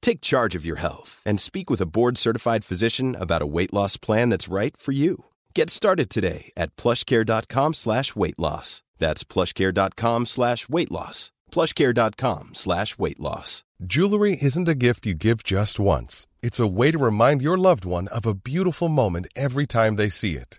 Take charge of your health and speak with a board-certified physician about a weight loss plan that's right for you. Get started today at plushcare.com slash weight loss. That's plushcare.com slash weight loss. plushcare.com slash weight loss. Jewelry isn't a gift you give just once. It's a way to remind your loved one of a beautiful moment every time they see it.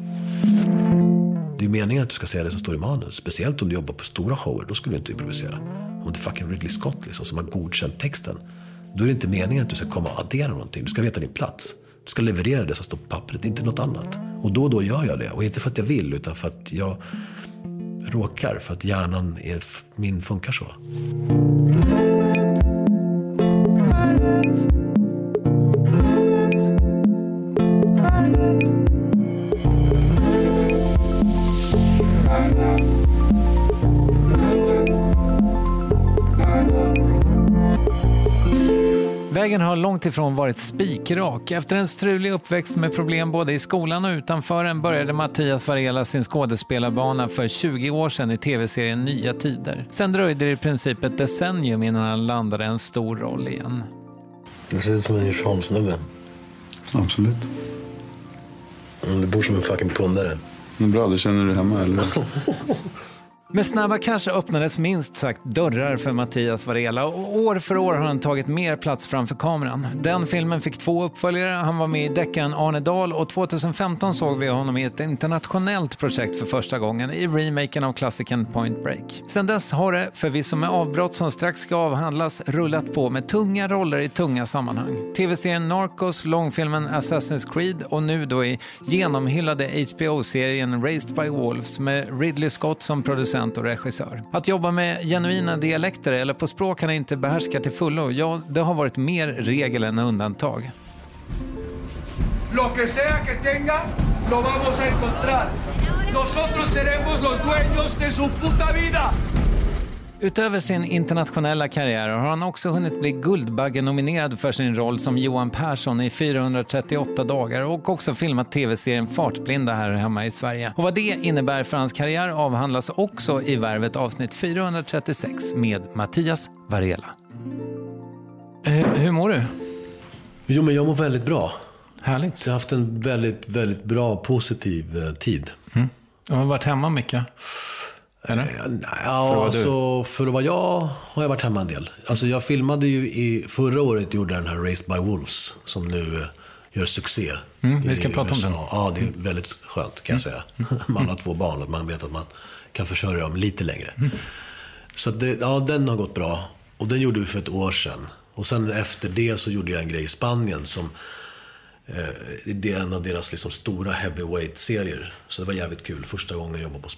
Det är meningen att du ska säga det som står i manus. Speciellt om du jobbar på stora shower, då skulle du inte improvisera. Om det är fucking Ridley Scott liksom, som har godkänt texten. Då är det inte meningen att du ska komma och addera någonting. Du ska veta din plats. Du ska leverera det som står på pappret, inte något annat. Och då och då gör jag det. Och inte för att jag vill, utan för att jag råkar. För att hjärnan är, min funkar så. Vägen har långt ifrån varit spikrak. Efter en strulig uppväxt med problem både i skolan och utanför började Mattias Varela sin skådespelarbana för 20 år sedan i tv-serien Nya Tider. Sen dröjde det i princip ett decennium innan han landade en stor roll igen. Du ser ut som en Djursholmssnubbe. Absolut. Du bor som en fucking pundare. Bra, du känner dig hemma eller? Med Snabba Cash öppnades minst sagt dörrar för Mattias Varela och år för år har han tagit mer plats framför kameran. Den filmen fick två uppföljare, han var med i deckaren Arne Dahl och 2015 såg vi honom i ett internationellt projekt för första gången i remaken av klassikern Point Break. Sen dess har det, förvisso med avbrott som strax ska avhandlas, rullat på med tunga roller i tunga sammanhang. TV-serien Narcos, långfilmen Assassin's Creed och nu då i genomhyllade HBO-serien Raised by Wolves med Ridley Scott som producent producent och regissör. Att jobba med genuina dialekter eller på språk han inte behärskar till fullo, ja, det har varit mer regel än undantag. Lo que sea que tenga, lo vamos a encontrar. Nosotros seremos los dueños de su puta vida. Utöver sin internationella karriär har han också hunnit bli Guldbagge-nominerad för sin roll som Johan Persson i 438 dagar och också filmat tv-serien Fartblinda här hemma i Sverige. Och vad det innebär för hans karriär avhandlas också i Värvet avsnitt 436 med Mattias Varela. Eh, hur mår du? Jo, men jag mår väldigt bra. Härligt. Jag har haft en väldigt, väldigt bra, positiv eh, tid. Du har varit hemma mycket? Eller? Eh, Ja, För att vara för, att vara jag har jag varit hemma en del. Alltså jag filmade ju i, förra året gjorde den här Raised by Wolves som nu eh, gör succé. Mm, vi ska i prata om den. Mm. Ja, det är väldigt skönt kan jag säga. Man har två barn och man vet att man kan försörja dem lite längre. Mm. Så det, ja, den har gått bra. Och den gjorde vi för ett år sedan. Och sen efter det så gjorde jag en grej i Spanien som eh, det är en av deras liksom stora heavyweight-serier. Så det var jävligt kul. Första gången jag jobbade på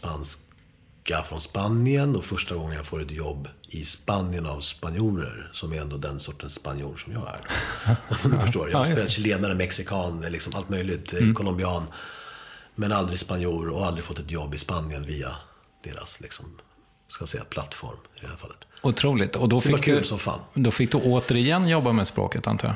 spanska från Spanien och första gången jag får ett jobb i Spanien av spanjorer. Som är ändå den sortens spanjor som jag är. du förstår, jag Ja, har spelat chilenare, mexikan, liksom allt möjligt. Mm. Colombian. Men aldrig spanjor och aldrig fått ett jobb i Spanien via deras, liksom, ska säga, plattform i det här fallet. Otroligt. Och då fick, du, som fan. då fick du återigen jobba med språket, antar jag?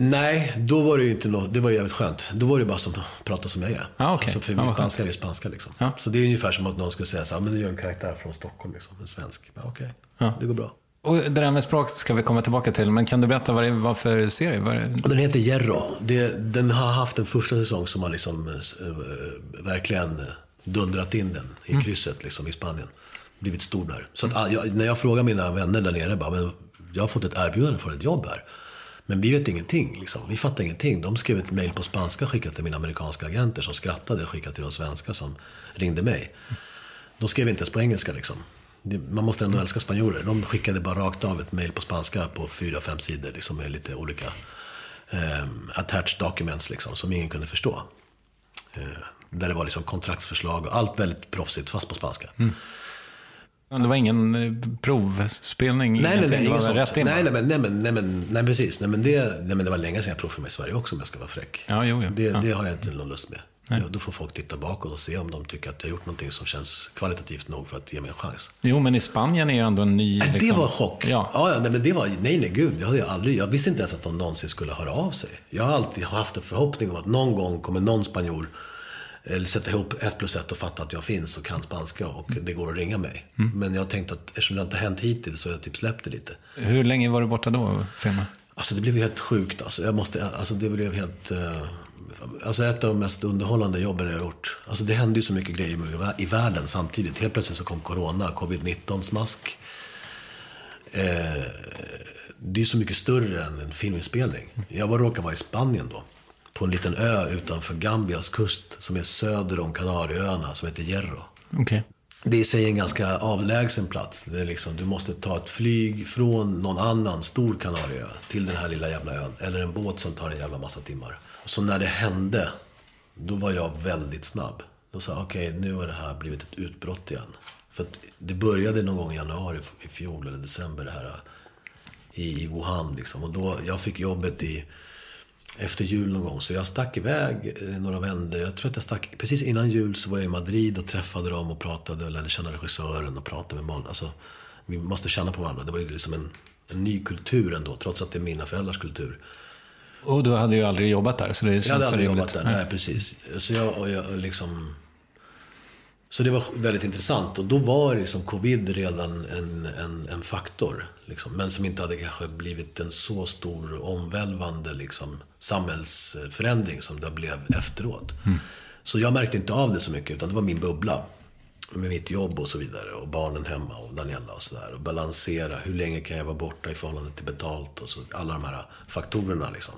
Nej, då var det ju inte något, det var ju jävligt skönt. Då var det bara som prata som jag är. Ah, okej. alltså, för min vad spanska är ju spanska liksom. Ja. Så det är ungefär som att någon skulle säga så här, men du gör en karaktär från Stockholm liksom, en svensk. Okej, Ja. det går bra. Och det där med språket ska vi komma tillbaka till, men kan du berätta vad det var för serie? Vad det... Den heter Jerro. Den har haft en första säsong som har liksom eh, verkligen dundrat in den i Mm. krysset liksom, i Spanien. Blivit stor där. Så att, ah, jag, när jag frågar mina vänner där nere, bara, men jag har fått ett erbjudande för ett jobb här. Men vi vet ingenting. Liksom. Vi fattar ingenting. De skrev ett mejl på spanska, skickat till mina amerikanska agenter som skrattade, och skickade till de svenska som ringde mig. De skrev inte ens på engelska liksom. Man måste ändå älska spanjorer. De skickade bara rakt av ett mejl på spanska på fyra, fem sidor liksom, med lite olika eh, attached documents liksom, som ingen kunde förstå. Eh, där det var liksom kontraktsförslag och allt väldigt proffsigt, fast på spanska. Mm. Det var ingen eh, provspelning? Nej, nej, nej, det inget var sånt. rätt nej, nej, men, nej, men, nej, men, nej, precis. Nej, men det, nej, men det var länge sedan jag provade mig i Sverige också om jag ska vara fräck. Ja, jo, jo. Det, Ja. det har jag inte någon lust med. Då, då får folk titta bakåt och se om de tycker att jag har gjort någonting som känns kvalitativt nog för att ge mig en chans. Jo, men i Spanien är ju ändå en ny... Nej, liksom- Det var chock. Ja. Ja, nej, men det var, nej, nej, gud. Det hade jag aldrig. Jag visste inte ens att någon någonsin skulle höra av sig. Jag har alltid haft en förhoppning om att någon gång kommer någon spanjor eller sätta ihop ett plus ett och fatta att jag finns och kan spanska och det går att ringa mig. Mm. Men jag tänkte att eftersom det inte har hänt hittills så har jag typ släppt det lite. Hur länge var du borta då filmade? Alltså det blev helt sjukt. Alltså, jag måste, alltså det blev helt... eh, alltså ett av de mest underhållande jobben jag har gjort. Alltså det hände ju så mycket grejer i vä- i världen samtidigt. Helt plötsligt så kom corona, covid-19, smask. Eh, det är så mycket större än en filminspelning. Jag var råkade vara i Spanien då. På en liten ö utanför Gambias kust som är söder om Kanarieöarna som heter Hierro. Okej. Det är i sig en ganska avlägsen plats. Det är liksom, du måste ta ett flyg från någon annan stor Kanarieö till den här lilla jävla ön. Eller en båt som tar en jävla massa timmar. Så när det hände, då var jag väldigt snabb. Då sa jag, okej, nu har det här blivit ett utbrott igen. För att det började någon gång i januari i fjol, eller december, det här i Wuhan. Liksom. Och då, jag fick jobbet i, efter jul någon gång. Så jag stack iväg eh, några vändor. Jag tror att jag stack, precis innan jul så var jag i Madrid och träffade dem och pratade och lärde känna regissören och pratade med många. Alltså, vi måste känna på varandra. Det var ju liksom en, en ny kultur ändå, trots att det är mina föräldrars kultur. Och du hade ju aldrig jobbat där, så det känns Jag hade aldrig rimligt. jobbat där, nej precis. Så jag, och jag liksom... Så det var väldigt intressant. Och då var liksom covid redan en, en, en faktor. Liksom, men som inte hade kanske blivit en så stor omvälvande liksom, samhällsförändring som det blev efteråt. Så jag märkte inte av det så mycket, utan det var min bubbla. Med mitt jobb och så vidare. Och barnen hemma och Daniela och sådär. Och balansera. Hur länge kan jag vara borta i förhållande till betalt? Och så, alla de här faktorerna liksom.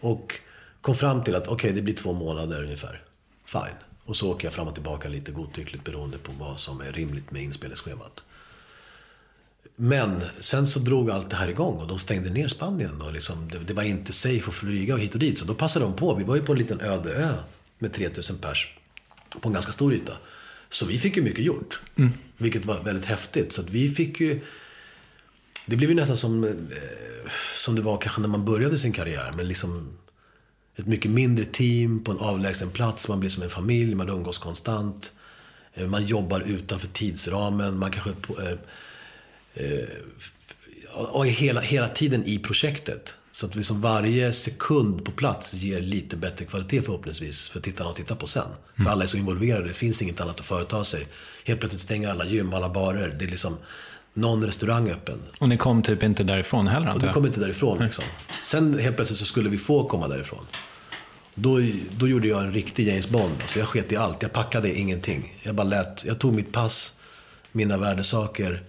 Och kom fram till att okej, det blir två månader ungefär. Fine. Och så åker jag fram och tillbaka lite godtyckligt beroende på vad som är rimligt med inspelningsschemat. Men sen så drog allt det här igång och de stängde ner Spanien. Och liksom, det, det var inte safe att flyga och hit och dit. Så då passade de på. Vi var ju på en liten öde ö med 3000 pers. På en ganska stor yta. Så vi fick ju mycket gjort. Vilket var väldigt häftigt. Så att vi fick ju... Det blev ju nästan som, eh, som det var kanske när man började sin karriär. Men liksom ett mycket mindre team på en avlägsen plats. Man blir som en familj, man umgås konstant. Eh, Man jobbar utanför tidsramen. Man kanske... på- eh, eh, Och är hela, hela tiden i projektet. Så att liksom varje sekund på plats ger lite bättre kvalitet förhoppningsvis för tittarna att titta på sen. För alla är så involverade, det finns inget annat att företa sig. Helt plötsligt stänger alla gym, alla barer. Det är liksom någon restaurang öppen. Och ni kom typ inte därifrån heller, Och antar jag? kom inte därifrån liksom. Sen helt plötsligt så skulle vi få komma därifrån. Då, då gjorde jag en riktig James Bond. Alltså jag sket i allt. Jag packade ingenting. Jag bara lät, jag tog mitt pass, mina värdesaker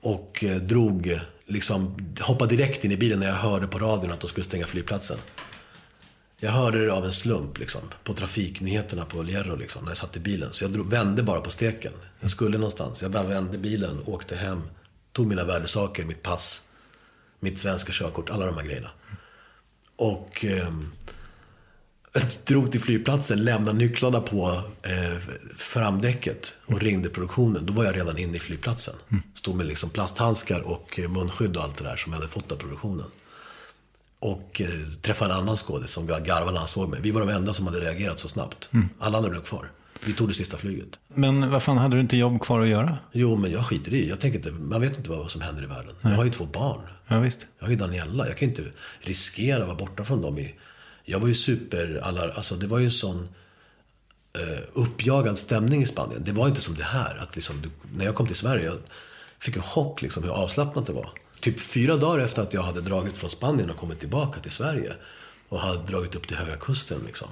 och eh, drog, liksom, hoppade direkt in i bilen när jag hörde på radion att de skulle stänga flygplatsen. Jag hörde det av en slump liksom, på trafiknyheterna på Lierro liksom, när jag satt i bilen. Så jag drog, vände bara på steken. Jag skulle någonstans. Jag bara vände bilen, åkte hem, tog mina värdesaker, mitt pass, mitt svenska körkort, alla de här grejerna. Och eh, drog till flygplatsen, lämnade nycklarna på eh, framdäcket och ringde produktionen. Då var jag redan inne i flygplatsen. Stod med liksom plasthandskar och eh, munskydd och allt det där som jag hade fått av produktionen. Och eh, träffade en annan skådis som garvade när han såg mig. Vi var de enda som hade reagerat så snabbt. Alla andra blev kvar. Vi tog det sista flyget. Men vad fan, hade du inte jobb kvar att göra? Jo, men jag skiter i. Jag tänker inte, man vet inte vad som händer i världen. Jag har ju två barn. Ja, visst. Jag har ju Daniela. Jag kan ju inte riskera att vara borta från dem. I, jag var ju super... Alltså det var ju sån eh, uppjagad stämning i Spanien. Det var inte som det här. Att liksom, du, när jag kom till Sverige, jag fick en chock liksom hur avslappnat det var. Typ fyra dagar efter att jag hade dragit från Spanien och kommit tillbaka till Sverige. Och hade dragit upp till Höga Kusten liksom.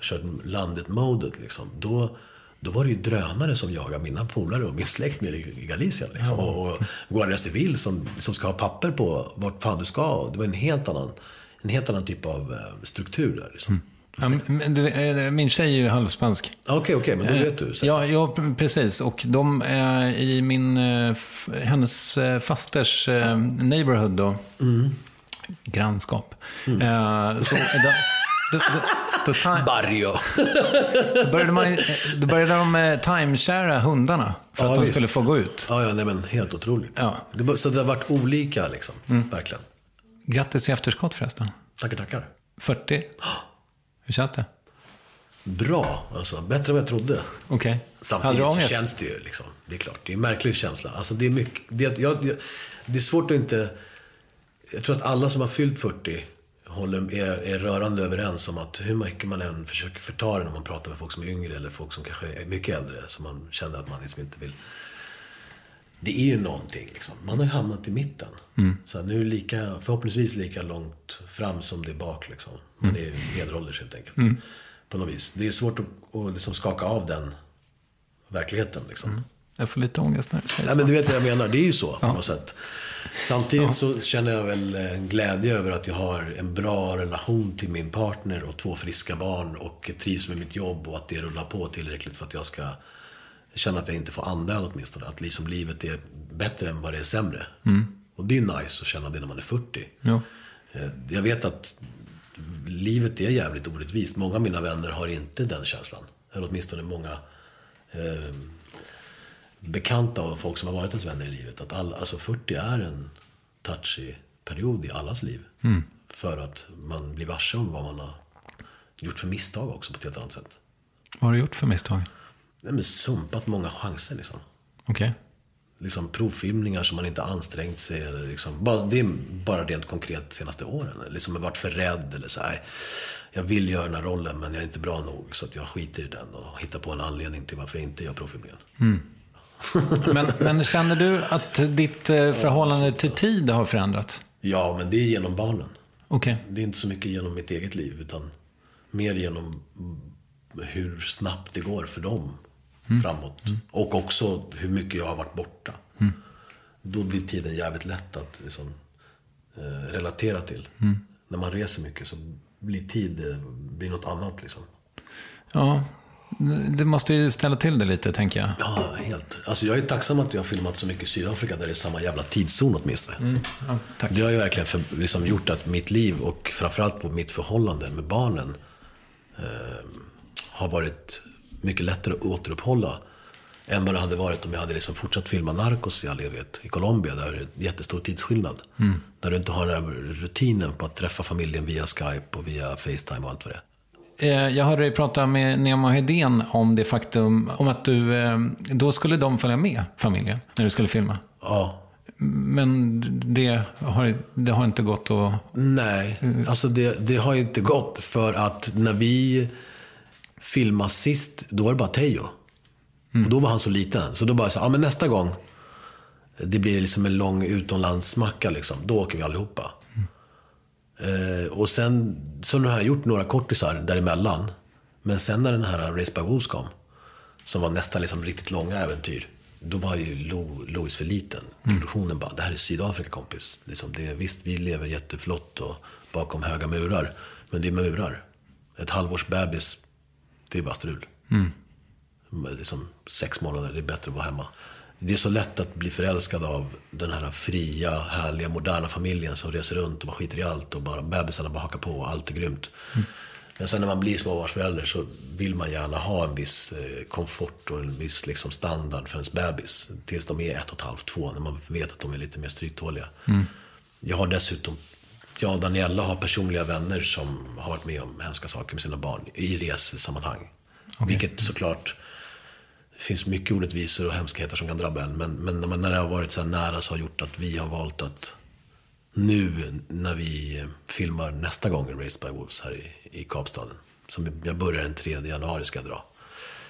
Kört landet-modet liksom. Då, då var det ju drönare som jagade mina polare och min släkt nere i Galicien. Liksom. Och, och Guardia Civil som, som ska ha papper på vart fan du ska. Det var en helt annan, en helt annan typ av eh, struktur där. Liksom. Ja, men du, eh, min tjej är ju halvspansk. Okej, okej, men då vet du. Så. Ja, ja, precis. Och de är i min, eh, hennes eh, fasters eh, neighborhood då. Grannskap. Eh, så, då, då, då, då, ta- Barrio. då började, man, då började de eh, timeshara hundarna för Ja, att de visst. skulle få gå ut. Ja, ja, nej men helt otroligt. Ja. Det, så det har varit olika liksom. Verkligen. Grattis i efterskott förresten. Tackar, tackar. 40. Hur känns det? Bra, alltså. Bättre än vad jag trodde. Okej. Du Samtidigt så känns det ju liksom. Det är klart, det är en märklig känsla. Alltså det är mycket, det, jag, det är svårt att inte... Jag tror att alla som har fyllt 40 håller, är, är rörande överens om att hur mycket man än försöker förta det när man pratar med folk som är yngre eller folk som kanske är mycket äldre, som man känner att man liksom inte vill... Det är ju någonting liksom. Man har ju hamnat i mitten. Så att nu är det lika, förhoppningsvis lika långt fram som det är bak liksom. Man är medelålders helt enkelt. På något vis. Det är svårt att, att liksom skaka av den verkligheten liksom. Jag får lite ångest när du säger Nej, så. men du vet vad jag menar. Det är ju så på något sätt. Samtidigt så känner jag väl en glädje över att jag har en bra relation till min partner och två friska barn och trivs med mitt jobb och att det rullar på tillräckligt för att jag ska känna att jag inte får andöd åtminstone. Att liksom livet är bättre än vad det är sämre. Och det är nice att känna det när man är 40. Ja. Eh, Jag vet att livet är jävligt orättvist. Många av mina vänner har inte den känslan. Eller åtminstone många eh, bekanta och folk som har varit ens vänner i livet. Att all, alltså 40 är en touchy period i allas liv. För att man blir varse om vad man har gjort för misstag också på ett helt annat sätt. Vad har du gjort för misstag? Nej, men sumpat många chanser liksom. Okej. Liksom provfilmningar som man inte ansträngt sig. Eller liksom, bara, det är bara rent konkret de senaste åren. Liksom jag varit för rädd eller så här. Jag vill göra den här rollen men jag är inte bra nog. Så att jag skiter i den och hittar på en anledning till varför jag inte gör provfilmningen. Men, men känner du att ditt eh, förhållande till tid har förändrats? Ja, men det är genom barnen. Okej. Det är inte så mycket genom mitt eget liv. Utan mer genom hur snabbt det går för dem framåt. Och också hur mycket jag har varit borta. Då blir tiden jävligt lätt att liksom, eh, relatera till. När man reser mycket så blir tid eh, blir något annat. Liksom. Ja, det måste ju ställa till det lite, tänker jag. Ja, helt. Alltså jag är tacksam att jag har filmat så mycket i Sydafrika där det är samma jävla tidszon åtminstone. Ja, tack. Det har ju verkligen för, liksom gjort att mitt liv och framförallt på mitt förhållande med barnen eh, har varit mycket lättare att återuppehålla än vad det hade varit om jag hade liksom fortsatt filma Narcos i all evighet. I Colombia, där det är jättestor tidsskillnad. Där du inte har den här rutinen på att träffa familjen via Skype och via Facetime och allt vad det är. Eh, Jag hörde dig prata med Nemo Hedén om det faktum om att du, eh, då skulle de följa med, familjen, när du skulle filma. Ja, Men det har, det har inte gått att... Nej, alltså det, det har inte gått för att när vi filmade sist, då var det bara Teo. Och då var han så liten. Så då bara så, ja men nästa gång, det blir liksom en lång utomlandsmacka liksom. Då åker vi allihopa. Eh, och sen, så nu har jag gjort några kortisar däremellan. Men sen när den här Race by Wolves kom, som var nästan liksom riktigt långa äventyr. då var ju Lo, Louis för liten. Produktionen bara, det här är Sydafrika kompis. Liksom det, visst, vi lever jätteflott och bakom höga murar. Men det är murar. Ett halvårs bebis, det är bara strul. Men Liksom sex månader, det är bättre att vara hemma. Det är så lätt att bli förälskad av den här fria, härliga, moderna familjen som reser runt och bara skiter i allt och bara bebisarna bara hakar på och allt är grymt. Men sen när man blir småbarnsförälder så vill man gärna ha en viss eh, komfort och en viss liksom, standard för ens bebis. Tills de är ett och ett halvt, två, när man vet att de är lite mer stryktåliga. Jag har dessutom, jag och Daniela har personliga vänner som har varit med om hemska saker med sina barn i resesammanhang. Vilket såklart, det finns mycket orättvisor och hemskheter som kan drabba en. Men, men när, man, när det har varit så här nära så har gjort att vi har valt att nu när vi filmar nästa gång Raised by Wolves här i, i Kapstaden. Som jag börjar den 3 januari ska jag dra.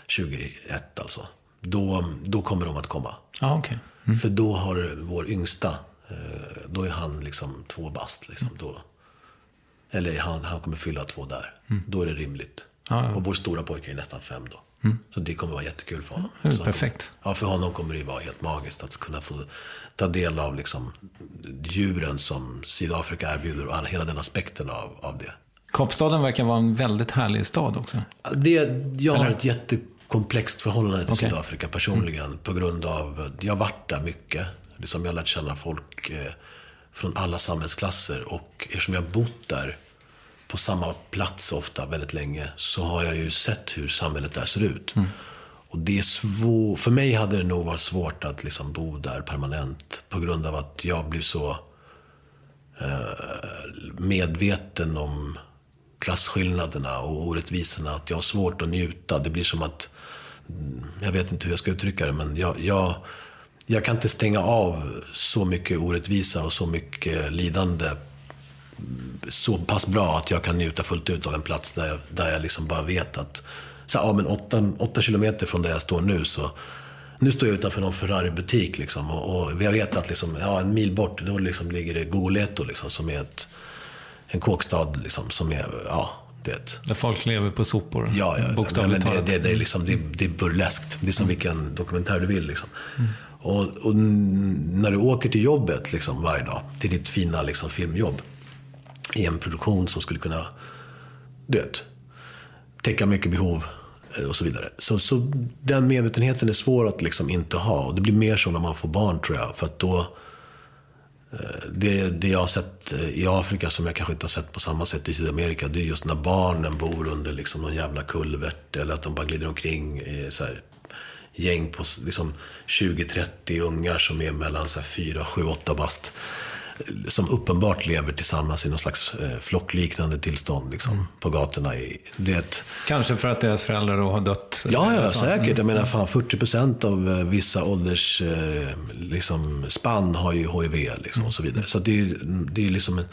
21 alltså. Då, då kommer de att komma. Ja, okej. För då har vår yngsta, då är han liksom två bast. Liksom. Då, eller han, han kommer fylla två där. Då är det rimligt. Ja, ja. Och vår stora pojke är nästan fem då. Så det kommer vara jättekul för honom. han perfekt. Kommer, ja, för honom kommer det vara helt magiskt att kunna få ta del av liksom, djuren som Sydafrika erbjuder och hela den aspekten av, av det. Kapstaden verkar vara en väldigt härlig stad också. Det, jag har Eller? ett jättekomplext förhållande till Okej. Sydafrika personligen. På grund av, jag har varit där mycket. Liksom jag har lärt känna folk eh, från alla samhällsklasser. Och eftersom jag har bott där på samma plats ofta väldigt länge. Så har jag ju sett hur samhället där ser ut. Och det är svårt, för mig hade det nog varit svårt att liksom bo där permanent. På grund av att jag blev så medveten om klasskillnaderna och orättvisorna. Att jag har svårt att njuta. Det blir som att, mm, jag vet inte hur jag ska uttrycka det, men jag, jag, jag kan inte stänga av så mycket orättvisa och så mycket lidande mm, så pass bra att jag kan njuta fullt ut av en plats där jag, där jag liksom bara vet att, så här, ja men åtta, åtta kilometer från där jag står nu så nu står jag utanför någon Ferrari-butik liksom, och, och jag vet att liksom, ja, en mil bort då liksom ligger det Goleto liksom, som är ett, en kåkstad liksom, som är, ja, du vet. Där folk lever på sopor. Ja, ja, Bokstavligt talat. det, det, det, är liksom, det, det är burleskt. Det är som vilken dokumentär du vill. Liksom. Och, och när du åker till jobbet liksom, varje dag, till ditt fina liksom, filmjobb, i en produktion som skulle kunna, du vet, täcka mycket behov eh, och så vidare. Så, så den medvetenheten är svår att liksom inte ha. Och det blir mer så när man får barn tror jag. För att då, eh, det, det jag har sett eh, i Afrika som jag kanske inte har sett på samma sätt i Sydamerika. Det är just när barnen bor under liksom någon jävla kulvert. Eller att de bara glider omkring så här, gäng på liksom 20-30 ungar som är mellan så här 4, 7, 8 bast. Som uppenbart lever tillsammans i någon slags eh, flockliknande tillstånd liksom, på gatorna. I, det Kanske för att deras föräldrar då har dött. Ja, eller ja så. säkert. Jag menar, fan 40 procent av eh, vissa ålders eh, liksom, spann har ju HIV liksom, och så vidare. Så det är det är liksom en...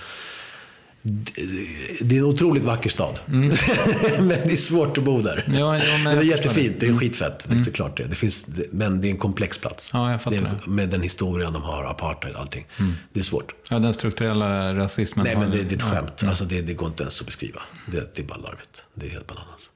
Det är en otroligt vacker stad. men det är svårt att bo där. Mm. Ja, ja, men men det är jättefint. Det är skitfett. Det är såklart det. det finns, men det är en komplex plats. Ja, jag fattar det det. Mm. med den historien de har, apartheid, allting. Det är svårt. Ja, den strukturella rasismen. Nej, men det, det är ett ja. skämt. Alltså, det, det går inte ens att beskriva. Det, det är bara larvigt. Det är helt bananas.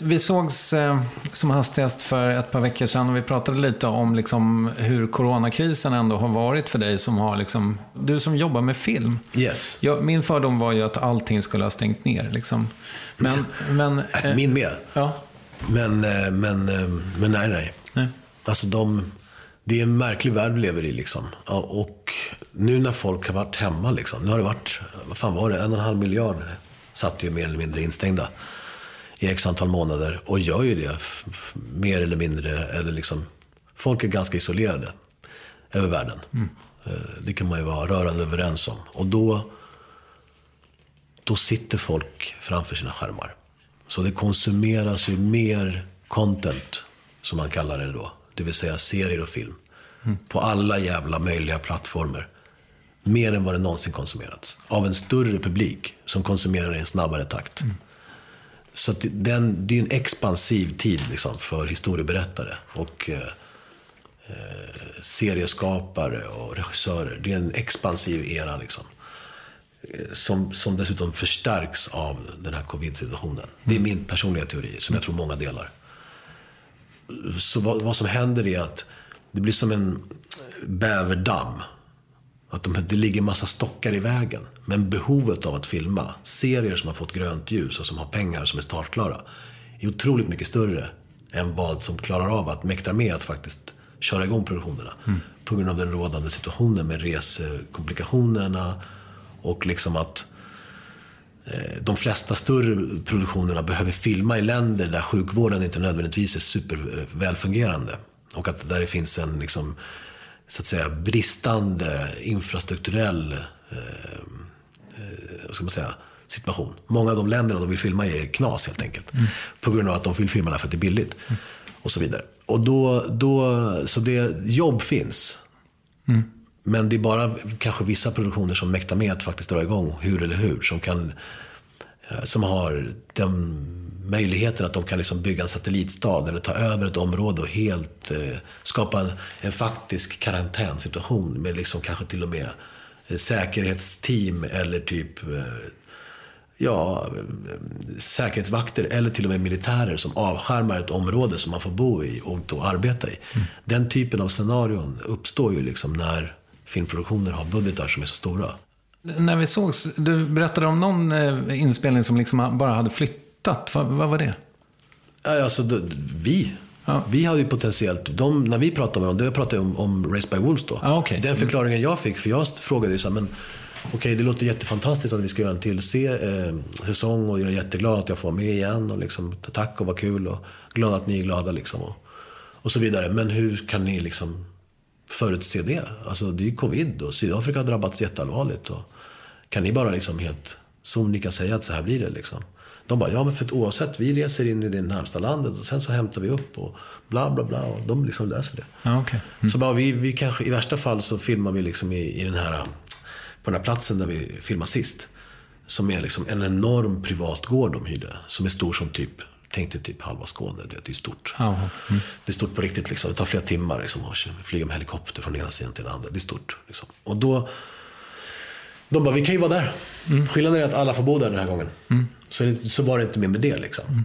Vi sågs eh, som hastigast för ett par veckor sedan och vi pratade lite om liksom, hur coronakrisen ändå har varit för dig som har liksom, du som jobbar med film. Yes. Ja, min fördom var ju att allting skulle ha stängt ner. Liksom. Men, men, eh, Min med. Ja, Men, eh, men, men nej, nej. nej. Alltså de, det är en märklig värld vi lever i liksom. Och nu när folk har varit hemma liksom. Nu har det varit, vad fan var det, en och en halv miljard satt ju mer eller mindre instängda i x antal månader. Och gör ju det mer eller mindre, eller liksom. Folk är ganska isolerade över världen. Eh, Det kan man ju vara rörande överens om. Och då, då sitter folk framför sina skärmar. Så det konsumeras ju mer content, som man kallar det då. Det vill säga serier och film. På alla jävla möjliga plattformar. Mer än vad det någonsin konsumerats. Av en större publik som konsumerar i en snabbare takt. Så den, det är en expansiv tid liksom, för historieberättare. Och eh, eh, serieskapare och regissörer. Det är en expansiv era liksom. Eh, Som, som dessutom förstärks av den här covid-situationen. Det är min personliga teori, som jag tror många delar. Så vad, vad som händer är att det blir som en bäverdamm. Att de, det ligger massa stockar i vägen. Men behovet av att filma serier som har fått grönt ljus och som har pengar som är startklara är otroligt mycket större än vad som klarar av att mäkta med att faktiskt köra igång produktionerna. Mm. På grund av den rådande situationen med resekomplikationerna och liksom att eh, de flesta större produktionerna behöver filma i länder där sjukvården inte nödvändigtvis är supervälfungerande. Och att där det finns en liksom, så att säga, bristande infrastrukturell eh, ska man säga, situation. Många av de länderna de vill filma i är knas helt enkelt. Mm. På grund av att de vill filma där för att det är billigt. Mm. Och så vidare. Och då, då, så det, jobb finns. Mm. Men det är bara kanske vissa produktioner som mäktar med att faktiskt dra igång hur eller hur. Som, kan, eh, som har den möjligheten att de kan liksom bygga en satellitstad eller ta över ett område och helt eh, skapa en, en faktisk karantänsituation med liksom kanske till och med säkerhetsteam eller typ eh, ja, säkerhetsvakter eller till och med militärer som avskärmar ett område som man får bo i och då arbeta i. Mm. Den typen av scenarion uppstår ju liksom när filmproduktioner har budgetar som är så stora. När vi sågs, du berättade om någon eh, inspelning som liksom bara hade flyttat. Vad, vad var det? Alltså, vi. Ja. Vi har ju potentiellt, de, när vi pratade med dem, det pratade om, om Race by Wolves då. Ah, okay. Den förklaringen jag fick, för jag frågade ju så här, men okej okay, det låter jättefantastiskt att vi ska göra en till se, eh, säsong och jag är jätteglad att jag får med igen och liksom, tack och vad kul och glad att ni är glada liksom. Och, och så vidare. Men hur kan ni liksom förutse det? Alltså det är ju covid och Sydafrika har drabbats jätteallvarligt. Och kan ni bara liksom helt sonika säga att så här blir det liksom? De bara, ja men för att oavsett, vi reser in i det närmsta landet och sen så hämtar vi upp och bla bla bla. Och de liksom löser det. Ja, okay. mm. Så bara, vi, vi kanske, i värsta fall så filmar vi liksom i, i den här, på den här platsen där vi filmade sist. Som är liksom en enorm privat gård de hyrde. Som är stor som typ Tänk dig typ halva Skåne, det är stort. Mm. Det är stort på riktigt. Liksom. Det tar flera timmar liksom, att flyga med helikopter från ena sidan till den andra. Det är stort. Liksom. Och då, de bara, vi kan ju vara där. Mm. Skillnaden är att alla får bo där den här gången. Mm. Så, så var det inte mer med det. Liksom. Mm.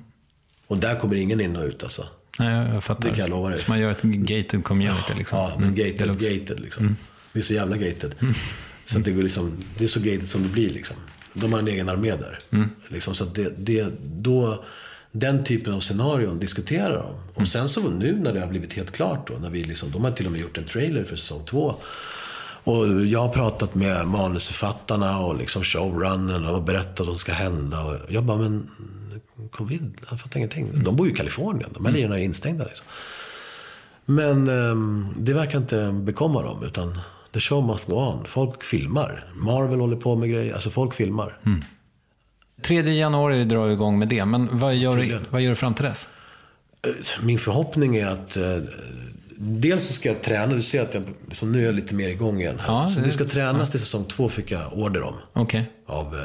Och där kommer ingen in och ut alltså. Nej, jag fattar. Det kan jag lova dig. Så man gör ett gated community liksom. Ja, men gated, mm. gated liksom. Mm. Det är så jävla gated. Mm. Så det, går liksom, det är så gated som det blir liksom. De har en egen armé där. Liksom, så det, det, då, den typen av scenarion diskuterar de. Och sen så nu när det har blivit helt klart då, när vi liksom, de har till och med gjort en trailer för säsong två. Och jag har pratat med manusförfattarna och liksom showrunnen och berättat vad som ska hända. Och jag bara, men covid, jag fattar ingenting. Mm. De bor ju i Kalifornien, de här mm. lirarna är instängda. Liksom. Men um, det verkar inte bekomma dem, utan the show must go on. Folk filmar. Marvel håller på med grejer, alltså folk filmar. Mm. 3 januari drar igång med det, men vad gör, du, vad gör du fram till dess? Eh, min förhoppning är att eh, Dels så ska jag träna, du ser att jag, liksom, nu är jag lite mer igång igen. Ja, så det ska tränas till säsong två fick jag order om. Okay. Av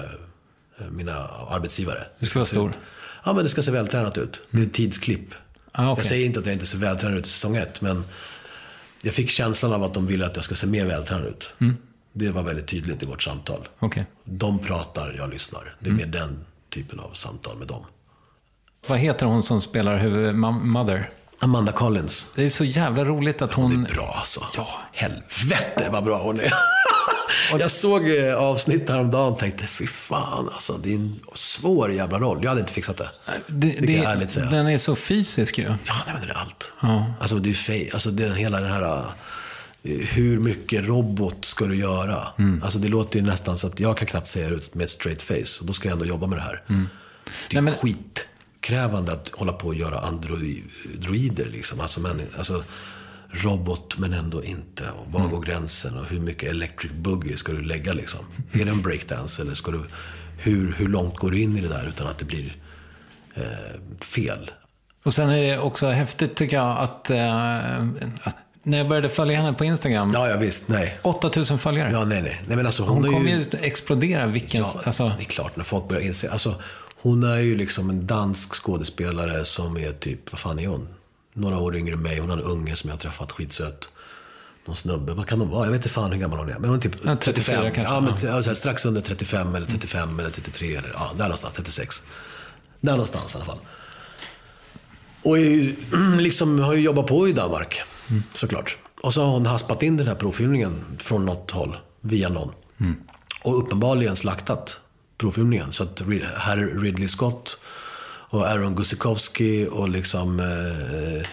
eh, mina arbetsgivare. Du ska vara stor? Ja, men det ska se vältränat ut. Det är ett tidsklipp. Ah, okay. Jag säger inte att jag inte ser vältränad ut i säsong ett, men jag fick känslan av att de ville att jag ska se mer vältränad ut. Mm. Det var väldigt tydligt i vårt samtal. Okay. De pratar, jag lyssnar. Det är mm. mer den typen av samtal med dem. Vad heter hon som spelar huvud, Mother? Amanda Collins. Det är så jävla roligt att hon... Hon är bra alltså. Ja. Helvete vad bra hon är. jag såg eh, avsnitt häromdagen och tänkte, fy fan alltså. Det är en svår jävla roll. Jag hade inte fixat det. Det, det, det kan jag ärligt säga. Den är så fysisk ju. Ja, nej, men det är allt. Ja. Alltså det är fej. Alltså det, hela den här... Eh, hur mycket robot ska du göra? Mm. Alltså det låter ju nästan så att jag kan knappt säga det ut med ett straight face. Och då ska jag ändå jobba med det här. Mm. Det är nej, men... skit krävande att hålla på och göra androider. Liksom. Alltså, men, alltså, robot men ändå inte. Och var mm. går gränsen? Och hur mycket electric boogie ska du lägga liksom? Är det en breakdance eller ska du... Hur, hur långt går du in i det där utan att det blir eh, fel? Och sen är det också häftigt tycker jag att eh, när jag började följa henne på Instagram. Ja, ja visst. Nej. 8000 följare. Ja, nej, nej. nej men alltså, hon hon kommer ju... ju explodera vilken... Ja, alltså... det är klart när folk börjar inse. Alltså, hon är ju liksom en dansk skådespelare som är typ, vad fan är hon? Några år yngre än mig. Hon har en unge som jag har träffat, skitsöt. Någon snubbe, vad kan hon vara? Jag vet inte fan hur gammal hon är. Men hon är typ ja, 35. Kanske, ja, men, ja. Här, strax under 35 eller 35 mm. eller 33 eller ja, där någonstans. 36. Där någonstans i alla fall. Och är, liksom har ju jobbat på i Danmark, mm. såklart. Och så har hon haspat in den här provfilmningen från något håll, via någon. Och uppenbarligen slaktat provfilmningen. Så att Ri- herr Ridley Scott och Aaron Gusikowski och liksom eh,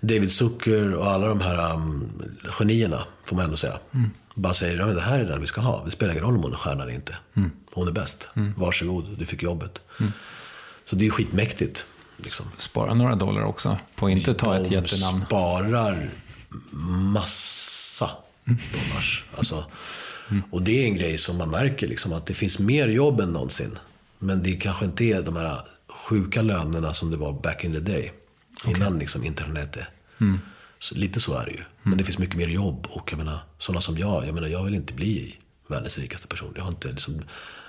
David Zucker och alla de här um, genierna, får man ändå säga. Bara säger, ja, det här är den vi ska ha. Det spelar ingen roll om hon är stjärna eller inte. Hon är bäst. Varsågod, du fick jobbet. Så det är skitmäktigt. Liksom. Spara några dollar också på att inte ta ett De jättenamn. sparar massa dollars. Alltså, Och det är en grej som man märker, liksom, att det finns mer jobb än någonsin. Men det kanske inte är de här sjuka lönerna som det var back in the day. Innan liksom, internet. Så lite så är det ju. Men det finns mycket mer jobb. Och jag menar, sådana som jag, jag menar, jag vill inte bli världens rikaste person. Jag har inte, liksom,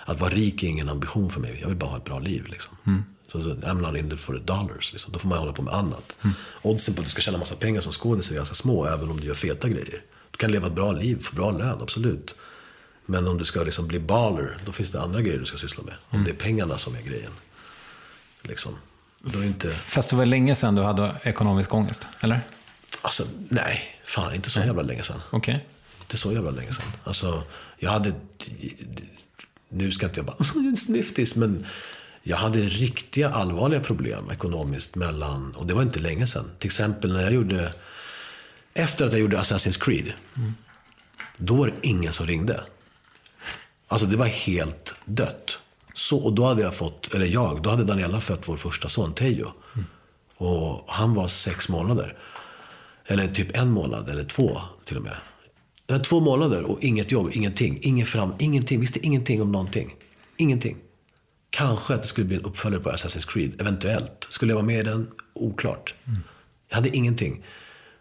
att vara rik är ingen ambition för mig. Jag vill bara ha ett bra liv. Liksom. Så, så, I'm not in it for the dollars. Liksom. Då får man hålla på med annat. Oddsen på att du ska tjäna massa pengar som skådis är ganska små, även om du gör feta grejer. Du kan leva ett bra liv, få bra lön, absolut. Men om du ska liksom bli baller, då finns det andra grejer du ska syssla med. Om det är pengarna som är grejen. Liksom. Då är inte... Fast det var länge sedan du hade ekonomisk ångest, eller? Alltså, nej. Fan, inte så jävla länge sedan. Okej. Inte så jävla länge sedan. Alltså, jag hade... Nu ska inte jag bara... Snyftis, men... Jag hade riktiga allvarliga problem ekonomiskt mellan... Och det var inte länge sedan. Till exempel när jag gjorde... Efter att jag gjorde Assassin's Creed. Då var det ingen som ringde. Alltså det var helt dött. Så, och då hade jag fått, eller jag, då hade Daniela fött vår första son Teijo. Och han var sex månader. Eller typ en månad, eller två till och med. Jag två månader och inget jobb, ingenting. Ingen fram, ingenting. Visste ingenting om någonting. Ingenting. Kanske att det skulle bli en uppföljare på Assassin's Creed, eventuellt. Skulle jag vara med i den? Oklart. Jag hade ingenting.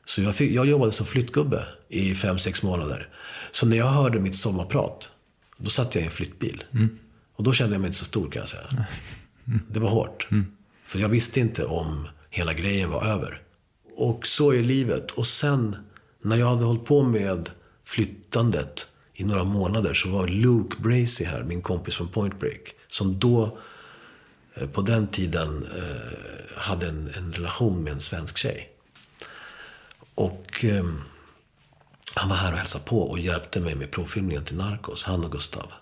Så jag, fick, jag jobbade som flyttgubbe i fem, sex månader. Så när jag hörde mitt sommarprat, då satt jag i en flyttbil. Och då kände jag mig inte så stor kan jag säga. Det var hårt. För jag visste inte om hela grejen var över. Och så är livet. Och sen, när jag hade hållit på med flyttandet i några månader så var Luke Bracey här, min kompis från Point Break. Som då, eh, på den tiden, eh, hade en, en relation med en svensk tjej. Och eh, han var här och hälsade på och hjälpte mig med provfilmningen till Narcos, han och Gustav.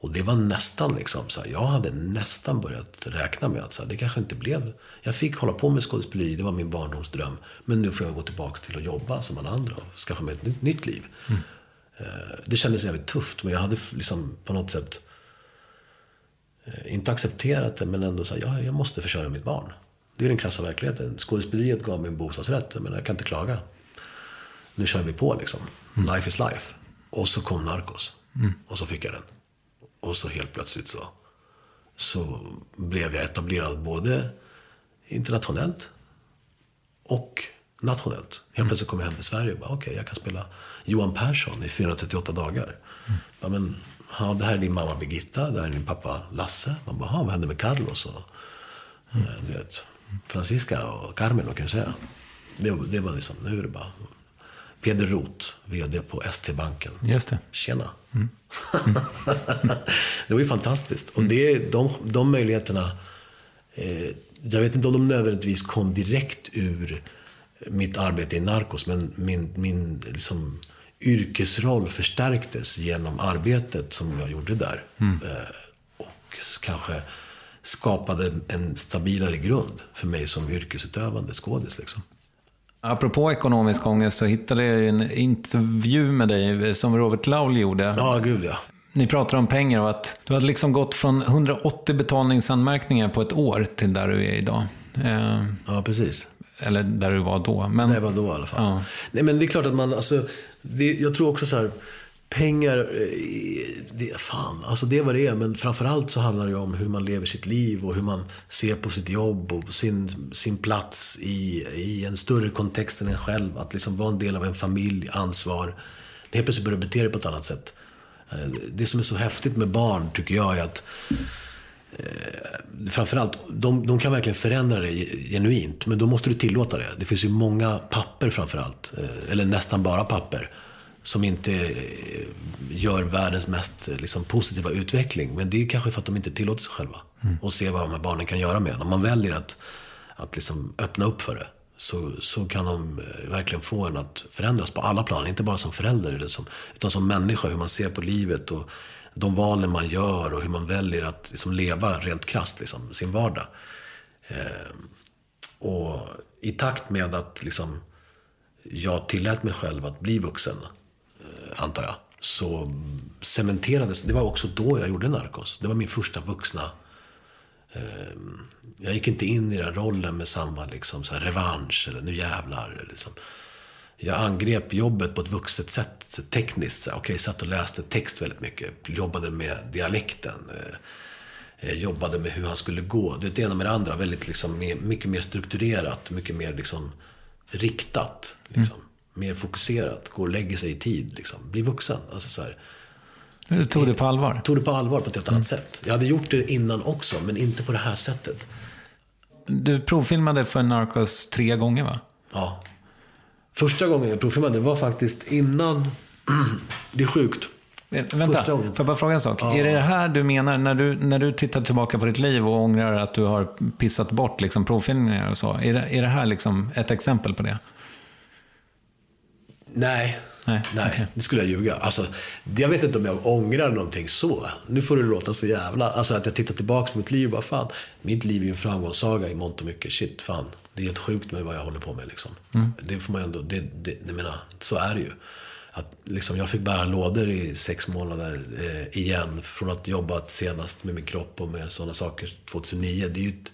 Och det var nästan liksom så här, jag hade nästan börjat räkna med att så här, det kanske inte blev... Jag fick hålla på med skådespeleri, det var min barndomsdröm. Men nu får jag gå tillbaka till att jobba som alla andra och skaffa mig ett nytt, nytt liv. Eh, Det kändes jävligt tufft, men jag hade liksom på något sätt eh, inte accepterat det, men ändå så här, ja, jag måste försörja mitt barn. Det är den krassa verkligheten. Skådespeleriet gav mig en bostadsrätt, men jag kan inte klaga. Nu kör vi på liksom. Life is life. Och så kom Narcos. Och så fick jag den. Och så helt plötsligt så, så blev jag etablerad både internationellt och nationellt. Helt plötsligt kom jag hem till Sverige och bara, okej, jag kan spela Johan Persson i 438 dagar. Ja, men, ja, det här är din mamma Birgitta, det här är din pappa Lasse. Man bara, "Ja, vad hände med Carlos och eh, du vet, Francisca och Carmen, kan jag säga. Det, var- det var liksom, nu är det bara Peder Roth, VD på ST-banken. Just det. Tjena. det var ju fantastiskt. Och det, de, de möjligheterna, eh, jag vet inte om de nödvändigtvis kom direkt ur mitt arbete i Narcos, men min, min liksom, yrkesroll förstärktes genom arbetet som jag gjorde där. Eh, och kanske skapade en stabilare grund för mig som yrkesutövande skådis. Liksom. Apropå ekonomisk ångest så hittade jag en intervju med dig som Robert Laul gjorde. Ja, gud ja. Ni pratar om pengar och att du hade liksom gått från 180 betalningsanmärkningar på ett år till där du är idag. Eh, Ja, precis. eller där du var då. Men, Det var då i alla fall. Ja. Nej, men det är klart att man, alltså, det, jag tror också så här, pengar, eh, det, fan, alltså det är vad det är. Men framförallt så handlar det om hur man lever sitt liv och hur man ser på sitt jobb och sin, sin plats i, i en större kontext än en själv. Att liksom vara en del av en familj, ansvar. Helt plötsligt börjar du bete dig på ett annat sätt. Eh, det som är så häftigt med barn, tycker jag, är att eh, framförallt, de, de kan verkligen förändra dig genuint. Men då måste du tillåta det. Det finns ju många papper framförallt, eh, eller nästan bara papper, som inte eh, gör världens mest eh, liksom, positiva utveckling. Men det är kanske för att de inte tillåter sig själva. Och ser vad de här barnen kan göra med. Om man väljer att, att liksom öppna upp för det, så, så kan de eh, verkligen få en att förändras på alla plan. Inte bara som förälder, eller som, utan som människa. Hur man ser på livet och de valen man gör och hur man väljer att liksom, leva rent krasst, liksom, sin vardag. Eh, och i takt med att liksom, jag tillät mig själv att bli vuxen, antar jag, så cementerades, det var också då jag gjorde Narcos. Det var min första vuxna Eh, jag gick inte in i den rollen med samma liksom, så här, revansch eller nu jävlar. Liksom. Jag angrep jobbet på ett vuxet sätt, tekniskt. Okej, okay, satt och läste text väldigt mycket. Jobbade med dialekten. Eh, eh jobbade med hur han skulle gå. Det ena med det andra. Väldigt, liksom, mycket mer strukturerat. Mycket mer liksom, riktat. Liksom. Mm. Mer fokuserat. Gå och lägga sig i tid. Liksom. Bli vuxen. Alltså, så här, du tog det på allvar? Tog det på allvar på ett helt annat mm. sätt. Jag hade gjort det innan också, men inte på det här sättet. Du provfilmade för Narcos tre gånger, va? Ja. Första gången jag provfilmade var faktiskt innan... det är sjukt. Vänta, får jag bara fråga en sak? Ja. Är det det här du menar när du, när du tittar tillbaka på ditt liv och ångrar att du har pissat bort liksom, provfilmningar och så? Är det, är det här liksom ett exempel på det? Nej, Nej, Nej okay. det skulle jag ljuga. Alltså, jag vet inte om jag ångrar någonting så. Nu får det låta så jävla... Alltså att jag tittar tillbaka på mitt liv och bara fan, mitt liv är ju en framgångssaga i mångt och mycket. Shit, fan. Det är helt sjukt med vad jag håller på med liksom. Mm. Det får man ändå... Det, det, det menar, så är det ju. Att, liksom, jag fick bära lådor i sex månader eh, igen. Från att jobbat senast med min kropp och med sådana saker 2009. Det är ju ett,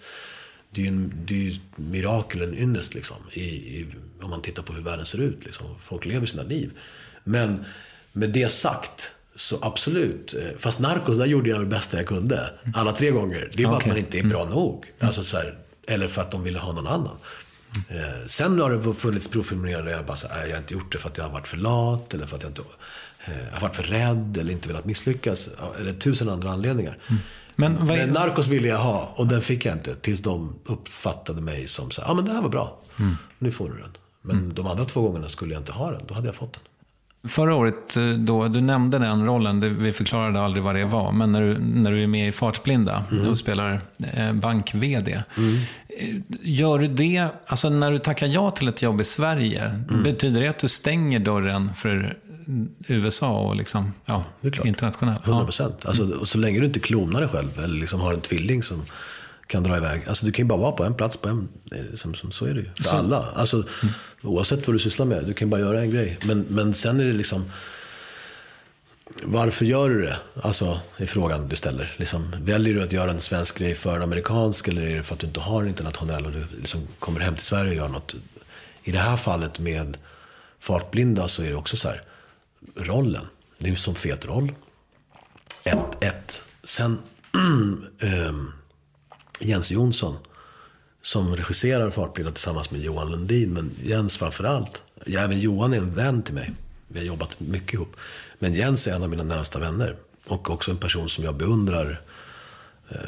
det är ju, en, det är ett mirakel, en ynnest liksom. I, i, om man tittar på hur världen ser ut. Liksom. Folk lever sina liv. Men med det sagt, så absolut. Eh, fast Narcos, där gjorde jag det bästa jag kunde. Alla tre gånger. Det är bara okay. att man inte är bra mm. nog. Alltså, så här, eller för att de ville ha någon annan. Mm. sen har det funnits provfilmningar där jag bara så jag har inte gjort det för att jag har varit för lat. Eller för att jag inte eh, har varit för rädd. Eller inte velat misslyckas. Eller tusen andra anledningar. Mm. Men, vad är... men Narcos ville jag ha och den fick jag inte. Tills de uppfattade mig som så ja ah, men det här var bra. Mm. Nu får du den. Men mm. de andra två gångerna skulle jag inte ha den. Då hade jag fått den. Förra året, eh, då, du nämnde den rollen, vi förklarade aldrig vad det var, men när du, när du är med i Fartblinda mm. och spelar eh, bank-VD. Mm. Eh, gör du det, alltså när du tackar ja till ett jobb i Sverige, mm. betyder det att du stänger dörren för USA och liksom, ja, internationellt? 100 procent. Ja. Alltså, så länge du inte klonar dig själv eller liksom har en tvilling som kan dra iväg. Alltså du kan ju bara vara på en plats på en. Som, som, så är det ju. För så. alla. Alltså, mm. Oavsett vad du sysslar med. Du kan bara göra en grej. Men, men sen är det liksom. Varför gör du det? Alltså, är frågan du ställer. Liksom, väljer du att göra en svensk grej för en amerikansk eller är det för att du inte har en internationell och du liksom kommer hem till Sverige och gör något? I det här fallet med fartblinda så är det också så här. Rollen. Det är fet roll. Ett, ett. Sen, um, Jens Jonsson som regisserar Fartblinda tillsammans med Johan Lundin. Men Jens framförallt. Ja, även Johan är en vän till mig. Vi har jobbat mycket ihop. Men Jens är en av mina närmsta vänner. Och också en person som jag beundrar eh,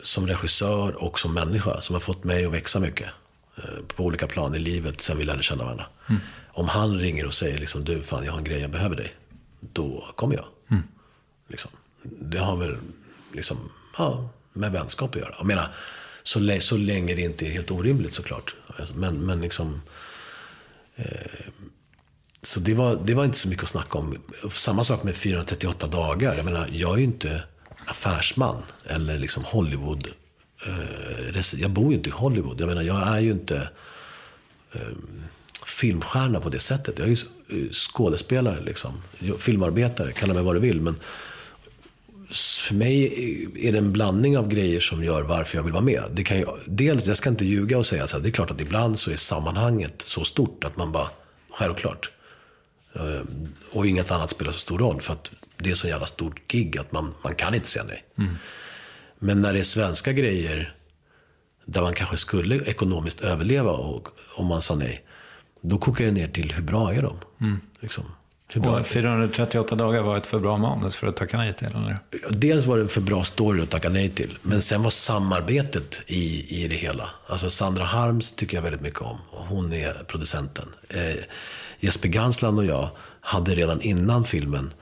som regissör och som människa. Som har fått mig att växa mycket. Eh, på olika plan i livet sen vi lärde känna varandra. Mm. Om han ringer och säger liksom, du fan jag har en grej, jag behöver dig. Då kommer jag. Mm. Liksom. Det har väl liksom, ja, med vänskap att göra. Jag menar, så, så länge det inte är helt orimligt såklart. Men, men liksom... Eh, så det var, det var inte så mycket att snacka om. Samma sak med 438 dagar. Jag menar, jag är ju inte affärsman eller liksom Hollywood. Eh, jag bor ju inte i Hollywood. Jag menar, jag är ju inte eh, filmstjärna på det sättet. Jag är ju skådespelare, liksom. filmarbetare, kalla mig vad du vill. Men för mig är det en blandning av grejer som gör varför jag vill vara med. Det kan ju, dels, jag ska inte ljuga och säga att det är klart att ibland så är sammanhanget så stort att man bara, självklart. Eh, och inget annat spelar så stor roll för att det är så jävla stort gig att man, man kan inte säga nej. Mm. Men när det är svenska grejer där man kanske skulle ekonomiskt överleva och, om man sa nej. Då kokar det ner till hur bra är de? Mm. Liksom. Och 438 dagar var ett för bra manus för att tacka nej till? Eller? Dels var det en för bra story att tacka nej till. Men sen var samarbetet i, i det hela. Alltså Sandra Harms tycker jag väldigt mycket om. Hon är producenten. Eh, Jesper Gansland och jag hade redan innan filmen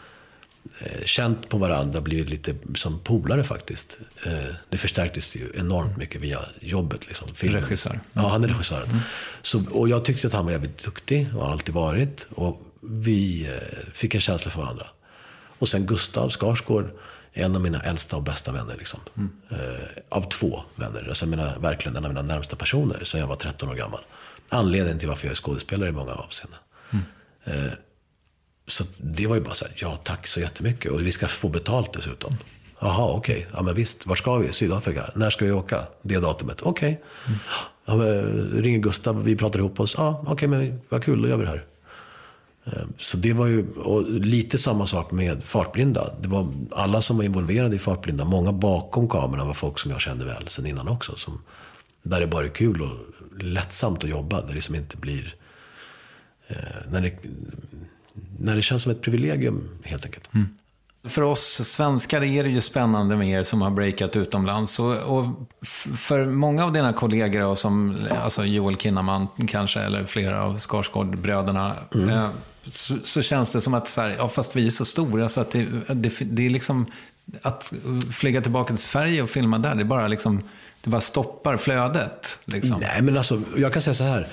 känt på varandra, blivit lite som polare faktiskt. Eh, det förstärktes ju enormt mycket via jobbet. Liksom, filmen. Regissör. Ja, han är regissören. Mm. Så, och jag tyckte att han var jävligt duktig och har alltid varit. Och vi eh, fick en känsla för varandra. Och sen Gustav Skarsgård är en av mina äldsta och bästa vänner. Liksom. Mm. Eh, av två vänner. Alltså menar, verkligen en av mina närmsta personer sen jag var 13 år gammal. Anledningen till varför jag är skådespelare i många avseenden. Mm. Så det var ju bara så här, ja tack så jättemycket. Och vi ska få betalt dessutom. Jaha, okej. Ja men visst, var ska vi? Sydafrika. När ska vi åka? Det datumet. Okej. Ja, ringer Gustav, vi pratar ihop oss. Ja, okej, men vad kul, då gör vi det här. Ehm, så det var ju, och lite samma sak med Fartblinda. Det var alla som var involverade i Fartblinda, många bakom kameran var folk som jag kände väl sen innan också. Som, där det bara är kul och lättsamt att jobba. Där det liksom inte blir... Eh, när, det, när det känns som ett privilegium helt enkelt. För oss svenskar är det ju spännande med er som har breakat utomlands. Och, och för många av dina kollegor, och som alltså Joel Kinnaman kanske, eller flera av Skarsgård-bröderna, eh, så, så känns det som att, så här, ja, fast vi är så stora så att det, det, det är liksom, att flyga tillbaka till Sverige och filma där, det är bara liksom, det bara stoppar flödet. Liksom. Nej, men alltså, jag kan säga så här.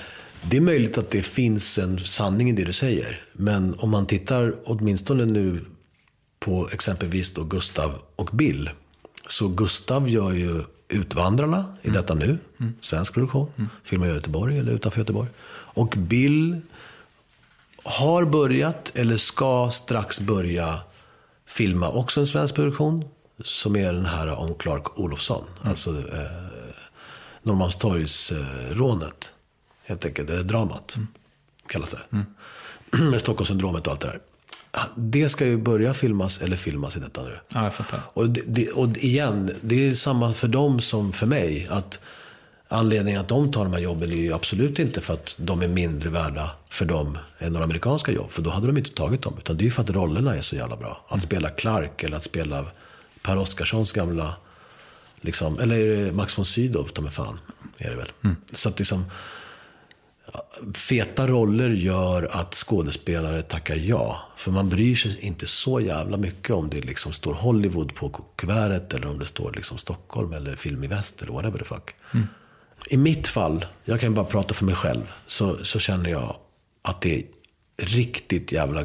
Det är möjligt att det finns en sanning i det du säger. Men om man tittar åtminstone nu på exempelvis då Gustav och Bill. Så Gustav gör ju Utvandrarna i detta nu. Svensk produktion. Filmar i Göteborg eller utanför Göteborg. Och Bill har börjat eller ska strax börja filma också en svensk produktion. Som är den här om Clark Olofsson. Alltså eh, Norrmalmstorgsrånet. Helt enkelt, det är dramat. Kallas det. Med Stockholmssyndromet och allt det där. Det ska ju börja filmas, eller filmas i detta nu. Ja, jag fattar. Och, det, det, och igen, det är samma för dem som för mig. Att anledningen att de tar de här jobben är ju absolut inte för att de är mindre värda för dem än några amerikanska jobb. För då hade de inte tagit dem. Utan det är ju för att rollerna är så jävla bra. Att spela Clark eller att spela Per Oscarssons gamla... Liksom, eller Max von Sydow, ta mig fan. Är det väl. Så att liksom... Feta roller gör att skådespelare tackar ja. För man bryr sig inte så jävla mycket om det liksom står Hollywood på kuvertet eller om det står liksom Stockholm eller Film i Väst eller whatever the fuck. I mitt fall, jag kan bara prata för mig själv, så, så känner jag att det är riktigt jävla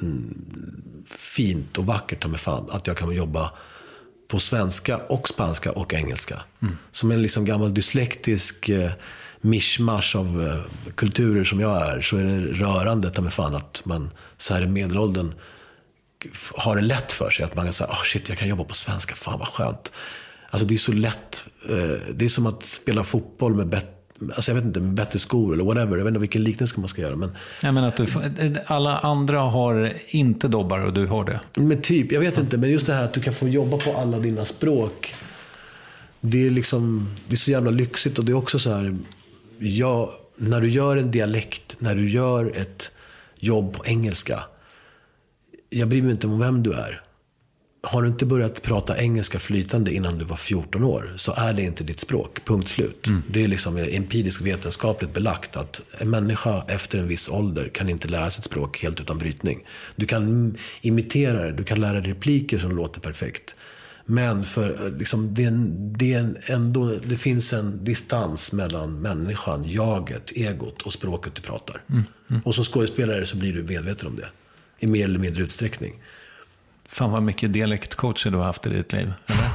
mm, fint och vackert ta mig fan att jag kan jobba på svenska och spanska och engelska. Som en liksom gammal dyslektisk eh, mischmasch av eh, kulturer som jag är, så är det rörande ta mig fan att man så här i medelåldern har det lätt för sig. Att man kan säga, oh shit, jag kan jobba på svenska, fan vad skönt. Alltså det är så lätt. Eh, det är som att spela fotboll med, bet- alltså, jag vet inte, med bättre skor eller whatever. Jag vet inte vilken liknelse man ska göra. Men, Jag menar att du, alla andra har inte dobbar och du har det. men typ, jag vet inte. Men just det här att du kan få jobba på alla dina språk. Det är liksom, det är så jävla lyxigt och det är också så här, ja, när du gör en dialekt, när du gör ett jobb på engelska. Jag bryr mig inte om vem du är. Har du inte börjat prata engelska flytande innan du var 14 år så är det inte ditt språk. Punkt slut. Det är liksom empiriskt vetenskapligt belagt att en människa efter en viss ålder kan inte lära sig ett språk helt utan brytning. Du kan imitera det, du kan lära dig repliker som låter perfekt. Men för, liksom, det, är en, det, är en, ändå, det finns en distans mellan människan, jaget, egot och språket du pratar. Och som skådespelare så blir du medveten om det. I mer eller mindre utsträckning. Fan vad mycket dialektcoacher du har haft i ditt liv. Eller?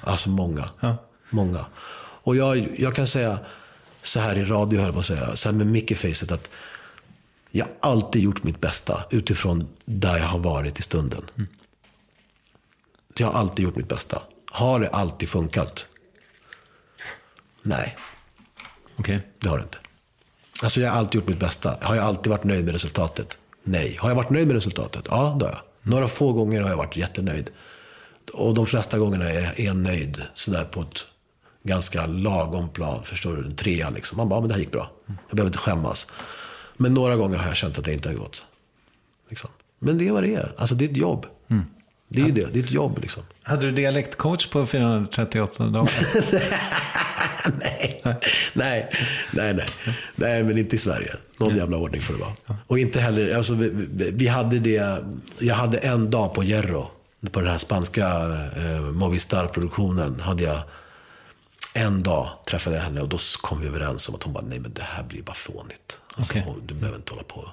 Alltså många. Ja. Många. Och jag, jag kan säga så här i radio, höll jag på att säga, så här med mickefacet att jag har alltid gjort mitt bästa utifrån där jag har varit i stunden. Jag har alltid gjort mitt bästa. Har det alltid funkat? Nej, Okej. det har det inte. Alltså jag har alltid gjort mitt bästa. Har jag alltid varit nöjd med resultatet? Nej. Har jag varit nöjd med resultatet? Ja, det har jag. Några få gånger har jag varit jättenöjd. Och de flesta gångerna är jag nöjd sådär på ett ganska lagom plan. Förstår du? En trea liksom. Man bara, men det här gick bra. Jag behöver inte skämmas. Men några gånger har jag känt att det inte har gått. Liksom. Men det är vad det är. Alltså det är ett jobb. Det är ju det, det är ett jobb liksom. Hade du dialektcoach på 438 dagar? nej. nej, nej, nej. Nej, men inte i Sverige. Någon jävla ordning får det vara. Och inte heller, alltså, vi, vi, hade det, jag hade en dag på Jerro, på den här spanska eh, Movistar-produktionen, hade jag en dag träffade jag henne och då kom vi överens om att hon bara, nej men det här blir bara fånigt. Alltså, Okej. hon- Du behöver inte hålla på och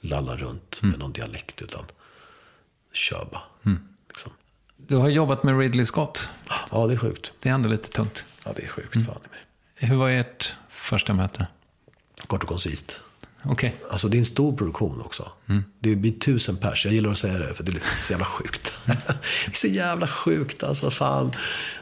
lalla runt med någon dialekt, utan kör bara. Liksom. Du har jobbat med Ridley Scott. Ja, det är sjukt. Det är ändå lite tungt. Ja, det är sjukt. Fan i mig. Hur var ert första möte? Kort och koncist. Okej. Alltså det är en stor produktion också. Det blir tusen pers. Jag gillar att säga det för det är så jävla sjukt. det är så jävla sjukt alltså. Fan.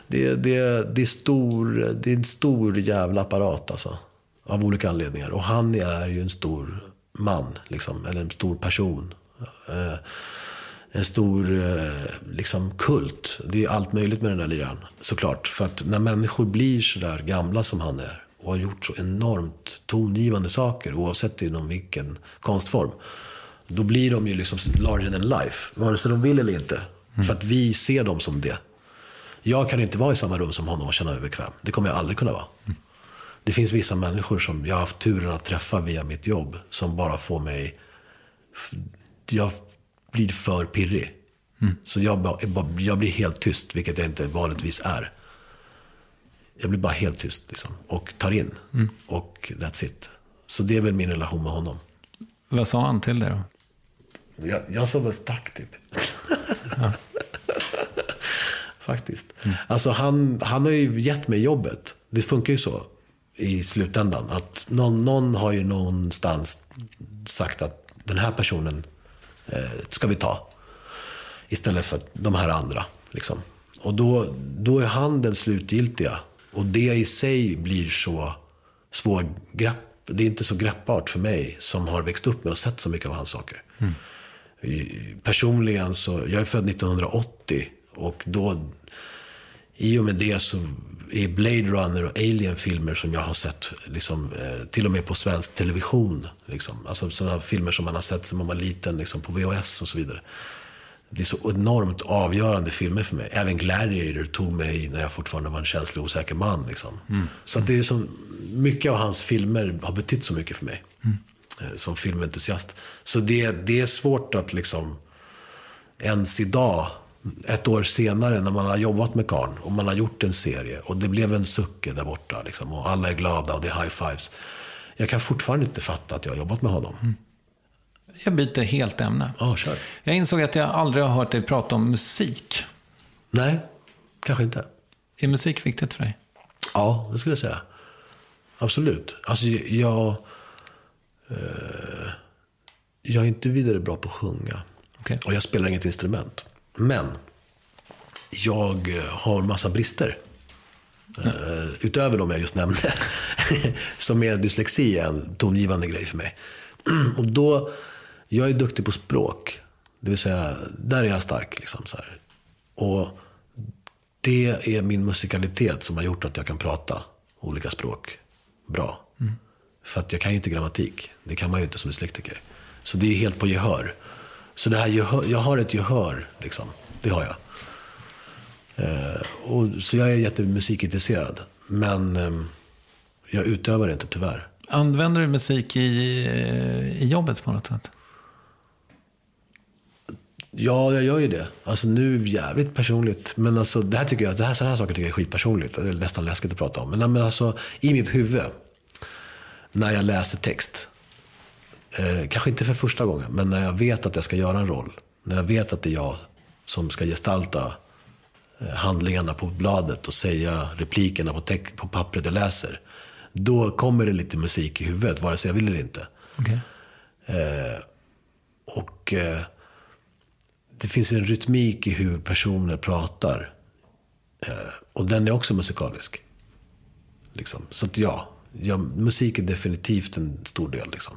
Det, det, det, är stor, det är en stor jävla apparat alltså. Av olika anledningar. Och han är ju en stor man. Liksom, eller en stor person. En stor eh, liksom, kult. Det är allt möjligt med den där liraren. Såklart. För att när människor blir så där gamla som han är. Och har gjort så enormt tongivande saker. Oavsett inom vilken konstform. Då blir de ju liksom larger than life. Vare sig de vill eller inte. För att vi ser dem som det. Jag kan inte vara i samma rum som honom och känna mig bekväm. Det kommer jag aldrig kunna vara. Det finns vissa människor som jag har haft turen att träffa via mitt jobb. Som bara får mig... Jag blir för pirrig. Så jag, bara, jag blir helt tyst, vilket jag inte vanligtvis är. Jag blir bara helt tyst liksom, och tar in. Och that's it. Så det är väl min relation med honom. Vad sa han till dig då? Jag, jag som en stack typ. Faktiskt. Alltså han, han har ju gett mig jobbet. Det funkar ju så i slutändan. Att någon, någon har ju någonstans sagt att den här personen ska vi ta. Istället för de här andra. Liksom. Och då, då är han den slutgiltiga. Och det i sig blir så svårgrepp. Det är inte så greppbart för mig som har växt upp med och sett så mycket av hans saker. I- Personligen så, jag är född 1980 och då, i och med det så är Blade Runner och Alien-filmer som jag har sett, liksom, eh, till och med på svensk television. Liksom. Alltså sådana filmer som man har sett sedan man var liten, liksom, på VHS och så vidare. Det är så enormt avgörande filmer för mig. Även Gladiator tog mig när jag fortfarande var en känslig osäker man. Liksom. Så att det är så, mycket av hans filmer har betytt så mycket för mig. eh, Som filmentusiast. Så det, det är svårt att liksom ens idag, ett år senare när man har jobbat med Karn och man har gjort en serie och det blev en sucke där borta liksom, och alla är glada och det är high fives. Jag kan fortfarande inte fatta att jag har jobbat med honom. Jag byter helt ämne. Ja, kör. Jag insåg att jag aldrig har hört dig prata om musik. Nej, kanske inte. Är musik viktigt för dig? Ja, det skulle jag säga. Absolut. Alltså, jag... Eh, jag är inte vidare bra på att sjunga. Okej. Och jag spelar inget instrument. Men jag eh, har massa brister. Eh, utöver de jag just nämnde. som är dyslexi är en tongivande grej för mig. Och då, jag är duktig på språk. Det vill säga, där är jag stark. Liksom, så här. Och det är min musikalitet som har gjort att jag kan prata olika språk bra. För att jag kan ju inte grammatik. Det kan man ju inte som dyslektiker. Så det är helt på gehör. Så det här gehör, jag har ett gehör, liksom. Det har jag. Eh, och, så jag är jättemusikintresserad. Men eh, jag utövar det inte tyvärr. Använder du musik i, eh, i jobbet på något sätt? Ja, jag gör ju det. Alltså nu jävligt personligt. Men alltså det här tycker jag, det här, sådana här saker tycker jag är skitpersonligt. Det är nästan läskigt att prata om. Men, men alltså i mitt huvud. När jag läser text. Eh, kanske inte för första gången. Men när jag vet att jag ska göra en roll. När jag vet att det är jag som ska gestalta eh, handlingarna på bladet och säga replikerna på, teck- på pappret jag läser. Då kommer det lite musik i huvudet, vare sig jag vill eller inte. Okej. Och eh, det finns en rytmik i hur personer pratar. Eh, och den är också musikalisk. Liksom. Så att ja, ja, musik är definitivt en stor del. Liksom,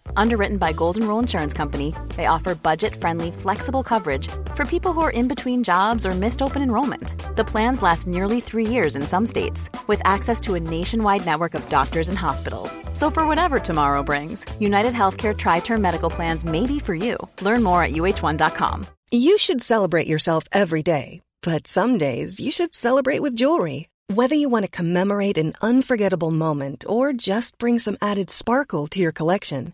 Underwritten by Golden Rule Insurance Company, they offer budget-friendly, flexible coverage for people who are in between jobs or missed open enrollment. The plans last nearly three years in some states, with access to a nationwide network of doctors and hospitals. So for whatever tomorrow brings, United Healthcare Tri-Term Medical Plans may be for you. Learn more at uh1.com. You should celebrate yourself every day, but some days you should celebrate with jewelry. Whether you want to commemorate an unforgettable moment or just bring some added sparkle to your collection,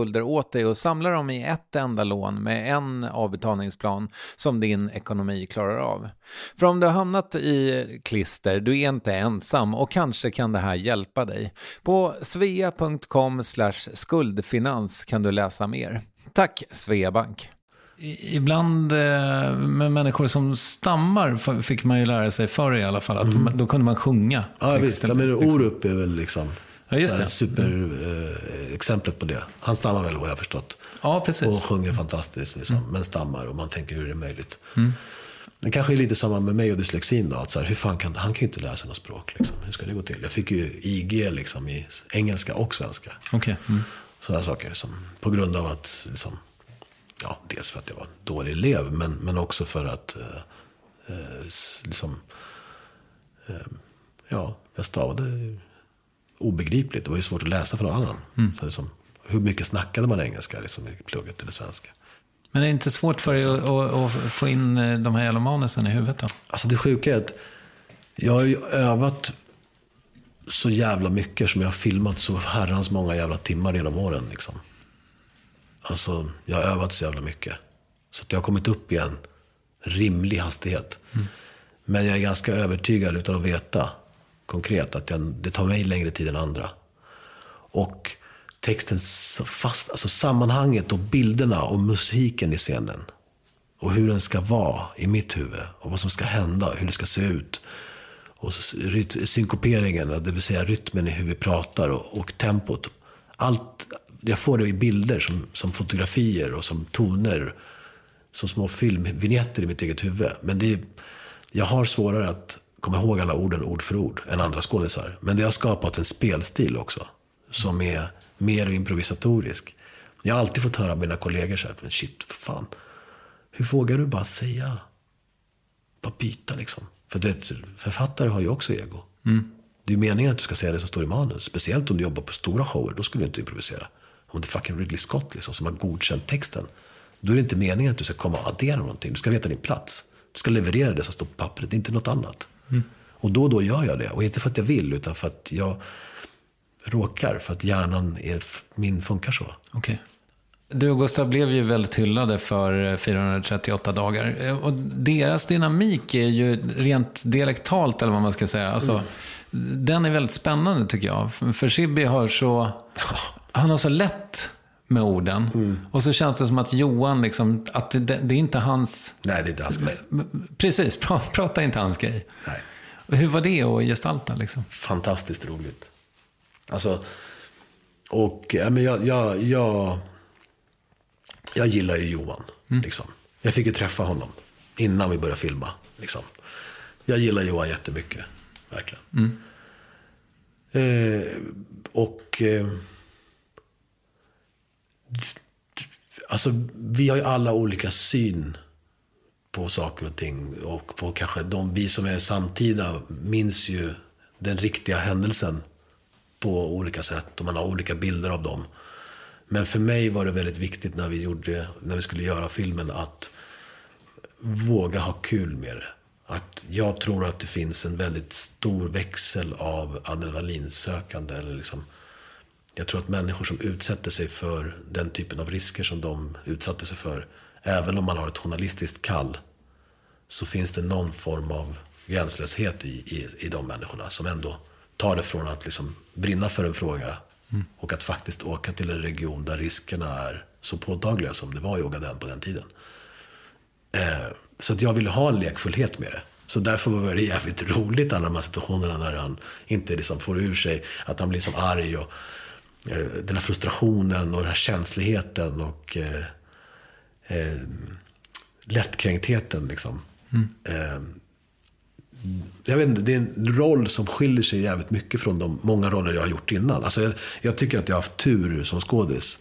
skulder åt dig och samlar dem i ett enda lån med en avbetalningsplan som din ekonomi klarar av. För om du har hamnat i klister, du är inte ensam och kanske kan det här hjälpa dig. På svea.com skuldfinans kan du läsa mer. Tack Sveabank! Ibland eh, med människor som stammar fick man ju lära sig förr i alla fall att mm. då kunde man sjunga. Ja visst, ja, men Orup är väl liksom Ja, just det. Mm. eh, på det. Han stammar väl vad jag har förstått. Ja, precis. Och sjunger fantastiskt, liksom, mm. men stammar. Och man tänker hur är det möjligt? Mm. Det kanske är lite samma med mig och dyslexin då. Att så här, hur fan kan, han kan ju inte lära sig något språk. Liksom. Hur ska det gå till? Jag fick ju IG liksom, i engelska och svenska. Okay. Mm. Sådana saker. Som, på grund av att, liksom, ja, dels för att jag var dålig elev. Men, men också för att, eh, eh, liksom, eh, ja, jag stavade obegripligt. Det var ju svårt att läsa för någon annan. Mm. Så liksom, hur mycket snackade man engelska liksom, i plugget eller svenska? Men är det inte svårt för dig att, att, att, få in eh, de här jävla manusen i huvudet då? Alltså det sjuka är att jag har ju övat så jävla mycket som jag har filmat så herrans många jävla timmar genom åren. Liksom. Alltså, jag har övat så jävla mycket. Så att jag har kommit upp i en rimlig hastighet. Mm. Men jag är ganska övertygad utan att veta konkret. Att jag, det tar mig längre tid än andra. Och textens fast, alltså sammanhanget och bilderna och musiken i scenen. Och hur den ska vara i mitt huvud. Och vad som ska hända, hur det ska se ut. Och synkoperingen, det vill säga rytmen i hur vi pratar och, och tempot. Allt, jag får det i bilder som, som fotografier och som toner. Som små filmvinjetter i mitt eget huvud. Men det är, jag har svårare att komma ihåg alla orden ord för ord än andra skådisar. Men det har skapat en spelstil också. Som är mer improvisatorisk. Jag har alltid fått höra av mina kollegor så här, men shit, fan. Hur vågar du bara säga? Bara byta liksom. För du vet, författare har ju också ego. Mm. Det är ju meningen att du ska säga det som står i manus. Speciellt om du jobbar på stora shower, då skulle du inte improvisera. Om det är fucking Ridley Scott liksom, som har godkänt texten. Då är det inte meningen att du ska komma och addera någonting. Du ska veta din plats. Du ska leverera det som står på pappret, inte något annat. Mm. Och då och då gör jag det. Och inte för att jag vill, utan för att jag råkar. För att hjärnan är, min funkar så. Okay. Du och Gustav blev ju väldigt hyllade för 438 dagar. Och deras dynamik är ju rent dialektalt, eller vad man ska säga. Alltså, mm. den är väldigt spännande tycker jag. För, för Sibby har så, han har så lätt med orden. Mm. Och så känns det som att Johan, liksom, att det, det är inte hans... Nej, det är inte hans grej. Precis, pra, prata inte hans grej. Nej. Hur var det att gestalta liksom? Fantastiskt roligt. Alltså, och ja, men jag, jag, jag, jag gillar ju Johan. Liksom. Jag fick ju träffa honom innan vi började filma. Liksom. Jag gillar Johan jättemycket. Verkligen. Eh, och... Eh, alltså, vi har ju alla olika syn på saker och ting. Och på kanske de, vi som är samtida minns ju den riktiga händelsen på olika sätt. Och man har olika bilder av dem. Men för mig var det väldigt viktigt när vi, gjorde, när vi skulle göra filmen att våga ha kul med det. Att jag tror att det finns en väldigt stor växel av adrenalinsökande. Eller liksom, jag tror att människor som utsätter sig för den typen av risker som de utsatte sig för. Även om man har ett journalistiskt kall. Så finns det någon form av gränslöshet i, i, i de människorna. Som ändå tar det från att liksom brinna för en fråga. Och att faktiskt åka till en region där riskerna är så påtagliga som det var i Ogaden på den tiden. Eh, så att jag ville ha en lekfullhet med det. Så därför var det jävligt roligt alla de här situationerna när han inte liksom får ur sig att han blir som arg. Och, den här frustrationen och den här känsligheten och eh, eh, lättkränktheten. Liksom. Eh, jag vet inte, det är en roll som skiljer sig jävligt mycket från de många roller jag har gjort innan. Alltså jag, jag tycker att jag har haft tur som skådis.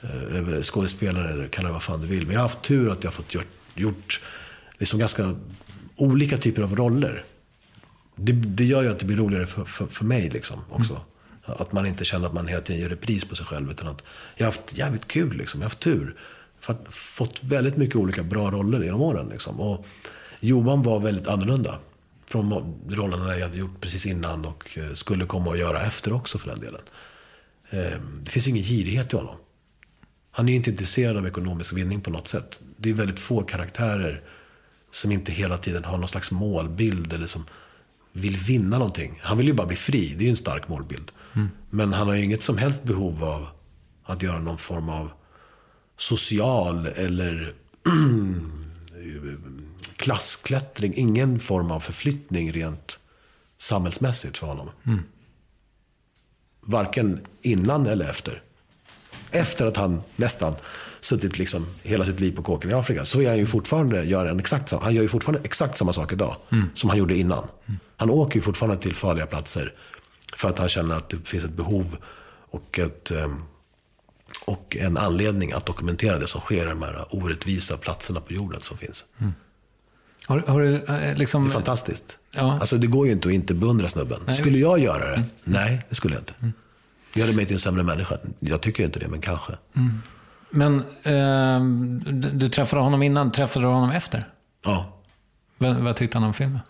Eh, skådespelare, eller kalla det vad fan du vill. Men jag har haft tur att jag har fått gjort, gjort liksom ganska olika typer av roller. Det, det gör ju att det blir roligare för, för, för mig liksom också. Att man inte känner att man hela tiden gör repris på sig själv. Utan att jag har haft jävligt kul liksom. Jag har haft tur. Fått väldigt mycket olika bra roller genom åren. Liksom. Och Johan var väldigt annorlunda. Från rollerna jag hade gjort precis innan och eh, skulle komma att göra efter också för den delen. Ehm, det finns ingen girighet i honom. Han är inte intresserad av ekonomisk vinning på något sätt. Det är väldigt få karaktärer som inte hela tiden har någon slags målbild eller som vill vinna någonting. Han vill ju bara bli fri, det är ju en stark målbild. Men han har ju inget som helst behov av att göra någon form av social eller klassklättring. Ingen form av förflyttning rent samhällsmässigt för honom. Varken innan eller efter. Efter att han nästan suttit liksom hela sitt liv på kåken i Afrika så är han ju fortfarande, gör han, exakt, han gör ju fortfarande exakt samma sak idag som han gjorde innan. Han åker ju fortfarande till farliga platser för att han känner att det finns ett behov och, ett, ehm, och en anledning att dokumentera det som sker i de här orättvisa platserna på jorden som finns. Har, har du eh, liksom... Det är fantastiskt. Ja. Alltså det går ju inte att inte beundra snubben. Nej, skulle jag göra det? Nej, det skulle jag inte. Gör det mig till en sämre människa? Jag tycker inte det, men kanske. Men eh, du, du träffade honom innan, träffade du honom efter? Ja. Vad, vad tyckte han om filmen?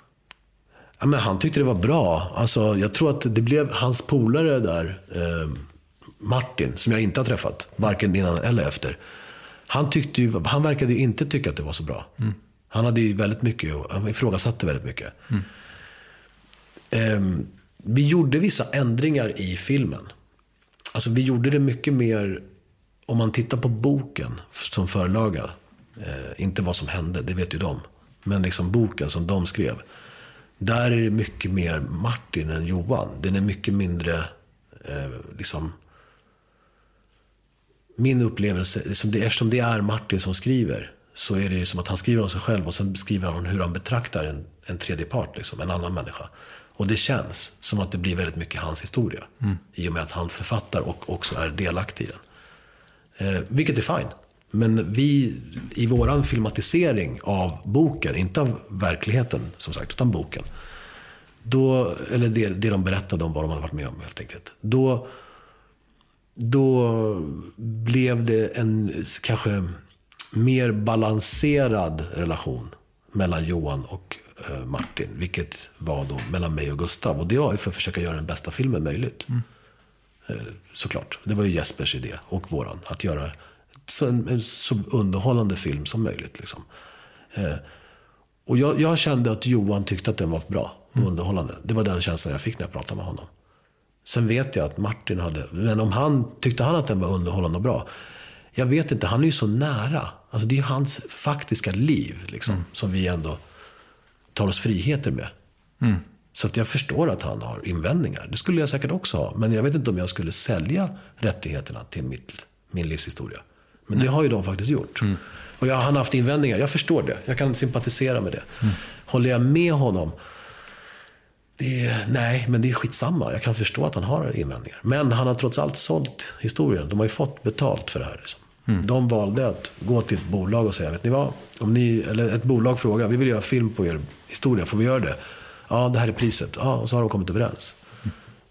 Ja, men han tyckte det var bra. Alltså, jag tror att det blev hans polare där, eh, Martin, som jag inte har träffat, varken innan eller efter. Han, tyckte ju, han verkade ju inte tycka att det var så bra. Han hade ju väldigt mycket, han ifrågasatte väldigt mycket. Eh, vi gjorde vissa ändringar i filmen. Alltså vi gjorde det mycket mer, om man tittar på boken som förlaga. Eh, inte vad som hände, det vet ju de. Men liksom boken som de skrev. Där är det mycket mer Martin än Johan. Den är mycket mindre, eh, liksom... Min upplevelse, liksom det, eftersom det är Martin som skriver, så är det ju som att han skriver om sig själv och sen beskriver han hur han betraktar en, en tredje part, liksom, en annan människa. Och det känns som att det blir väldigt mycket hans historia. I och med att han författar och också är delaktig i den. Eh, vilket är fine. Men vi, i våran filmatisering av boken, inte av verkligheten som sagt, utan boken. Då, eller det, det de berättade om vad de hade varit med om helt enkelt. Då, då blev det en kanske mer balanserad relation mellan Johan och eh, Martin. Vilket var då mellan mig och Gustav. Och det var ju för att försöka göra den bästa filmen möjligt. Mm såklart. Det var ju Jespers idé och våran. Att göra en, så underhållande film som möjligt. Liksom. Eh, och jag, jag kände att Johan tyckte att den var bra. och underhållande. Det var den känslan jag fick när jag pratade med honom. Sen vet jag att Martin hade, men om han, tyckte han att den var underhållande och bra? Jag vet inte, han är ju så nära. Alltså det är ju hans faktiska liv liksom, som vi ändå tar oss friheter med. Så att jag förstår att han har invändningar. Det skulle jag säkert också ha. Men jag vet inte om jag skulle sälja rättigheterna till mitt, min livshistoria. Men det har ju de faktiskt gjort. Och jag, han har haft invändningar. Jag förstår det. Jag kan sympatisera med det. Håller jag med honom? Är, nej, men det är skitsamma. Jag kan förstå att han har invändningar. Men han har trots allt sålt historien. De har ju fått betalt för det här. Liksom. De valde att gå till ett bolag och säga, vet ni vad? Om ni, eller ett bolag frågar, vi vill göra film på er historia, får vi göra det? Ja, det här är priset. Ja, och så har de kommit överens.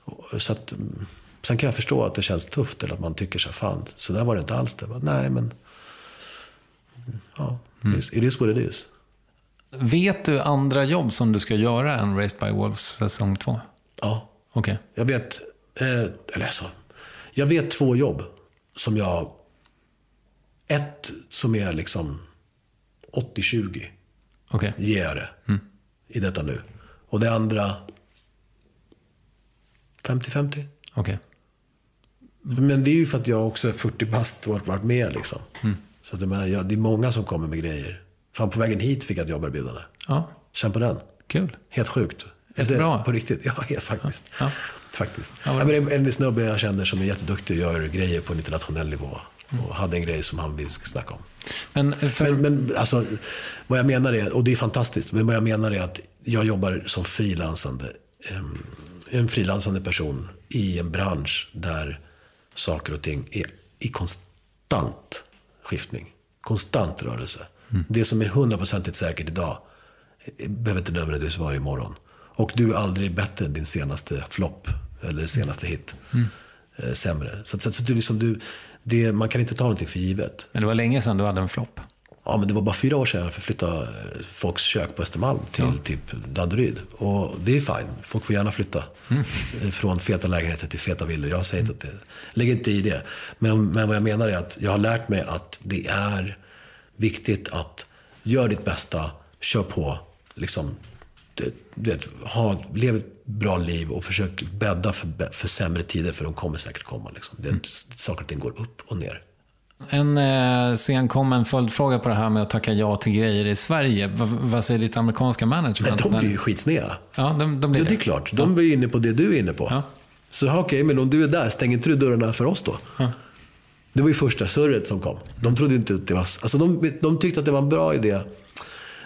Och- Så att, mm, sen kan jag förstå att det känns tufft, eller att man tycker så här, fan, så där var det inte alls. Det. Bara, Nej, men... Ja, it is what it is. Vet du andra jobb som du ska göra än Raised by Wolves säsong två? Ja. Okej. Jag vet, eh, eller alltså, jag vet två jobb som jag... Ett som är liksom 80-20, Okej. ger jag det i detta nu. Och det andra 50-50. Okej. Men det är ju för att jag också är 40 bast och har varit med liksom. Så att det, jag, det är många som kommer med grejer. Fan, på vägen hit fick jag ett jobberbjudande. Ja, Känn på den. kul. Helt sjukt. Jättebra. På riktigt. Ja, helt faktiskt. Ja. Faktiskt. Ja, men det är en snubbe jag känner som är jätteduktig och gör grejer på en internationell nivå. Mm. Och hade en grej som han vill snacka om. Men för... Men, men alltså, vad jag menar är, och det är fantastiskt, men vad jag menar är att jag jobbar som frilansande, em, en frilansande person i en bransch där saker och ting är i konstant skiftning. Konstant rörelse. Det som är hundraprocentigt säkert idag eh, behöver inte nödvändigtvis vara imorgon. Och du är aldrig bättre än din senaste flopp eller senaste hit. Eh, sämre. Så, så, så du liksom, du, det, man kan inte ta någonting för givet. Men det var länge sedan du hade en flopp. Ja, men det var bara fyra år sedan jag förflyttade eh, folks kök på Östermalm till typ Danderyd. Och det är fine. Folk får gärna flytta. Eh, Från feta lägenheter till feta villor. Jag säger inte att det... Lägg inte i det. Men, men vad jag menar är att jag har lärt mig att det är viktigt att göra ditt bästa, kör på. Liksom, det, du vet, ha, lev bra liv och försök bädda för, för sämre tider, för de kommer säkert komma. Liksom. Det, Saker och ting går upp och ner. En eh, senkommen följdfråga på det här med att tacka ja till grejer i Sverige. V- vad säger ditt amerikanska management? Men de blir ju skitsneda. Ja, de, de blir Ja, det är klart. De är inne på det du är inne på. Ja. Så ja, okej, men om du är där, stänger inte du dörrarna för oss då? Det var ju första surret som kom. De trodde inte att det var... Alltså de, de tyckte att det var en bra idé.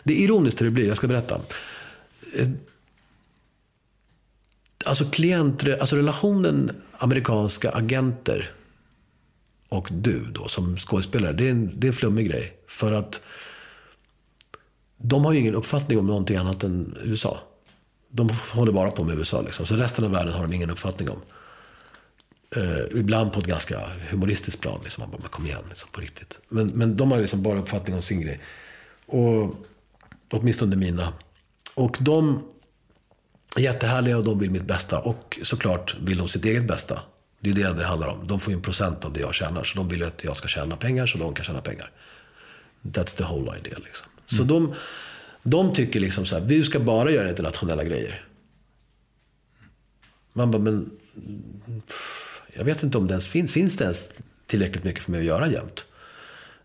Det är ironiskt hur det blir, jag ska berätta. Alltså, klient, alltså relationen amerikanska agenter och du då som skådespelare, det är en, det är en flummig grej. För att de har ju ingen uppfattning om någonting annat än USA. De håller bara på med USA. Liksom. Så resten av världen har de ingen uppfattning om. Uh, ibland på ett ganska humoristiskt plan. Liksom. Man bara, men kom igen, liksom, på riktigt. Men, men de har liksom bara uppfattning om sin grej. Och åtminstone mina. Och de jättehärliga och de vill mitt bästa. Och såklart vill de sitt eget bästa. Det är det det handlar om. De får ju en procent av det jag tjänar. Så de vill ju att jag ska tjäna pengar så de kan tjäna pengar. That's the whole idea. Liksom. Så de, de tycker liksom så här, vi ska bara göra internationella grejer. Man bara, men jag vet inte om det ens finns. Finns det ens tillräckligt mycket för mig att göra jämt?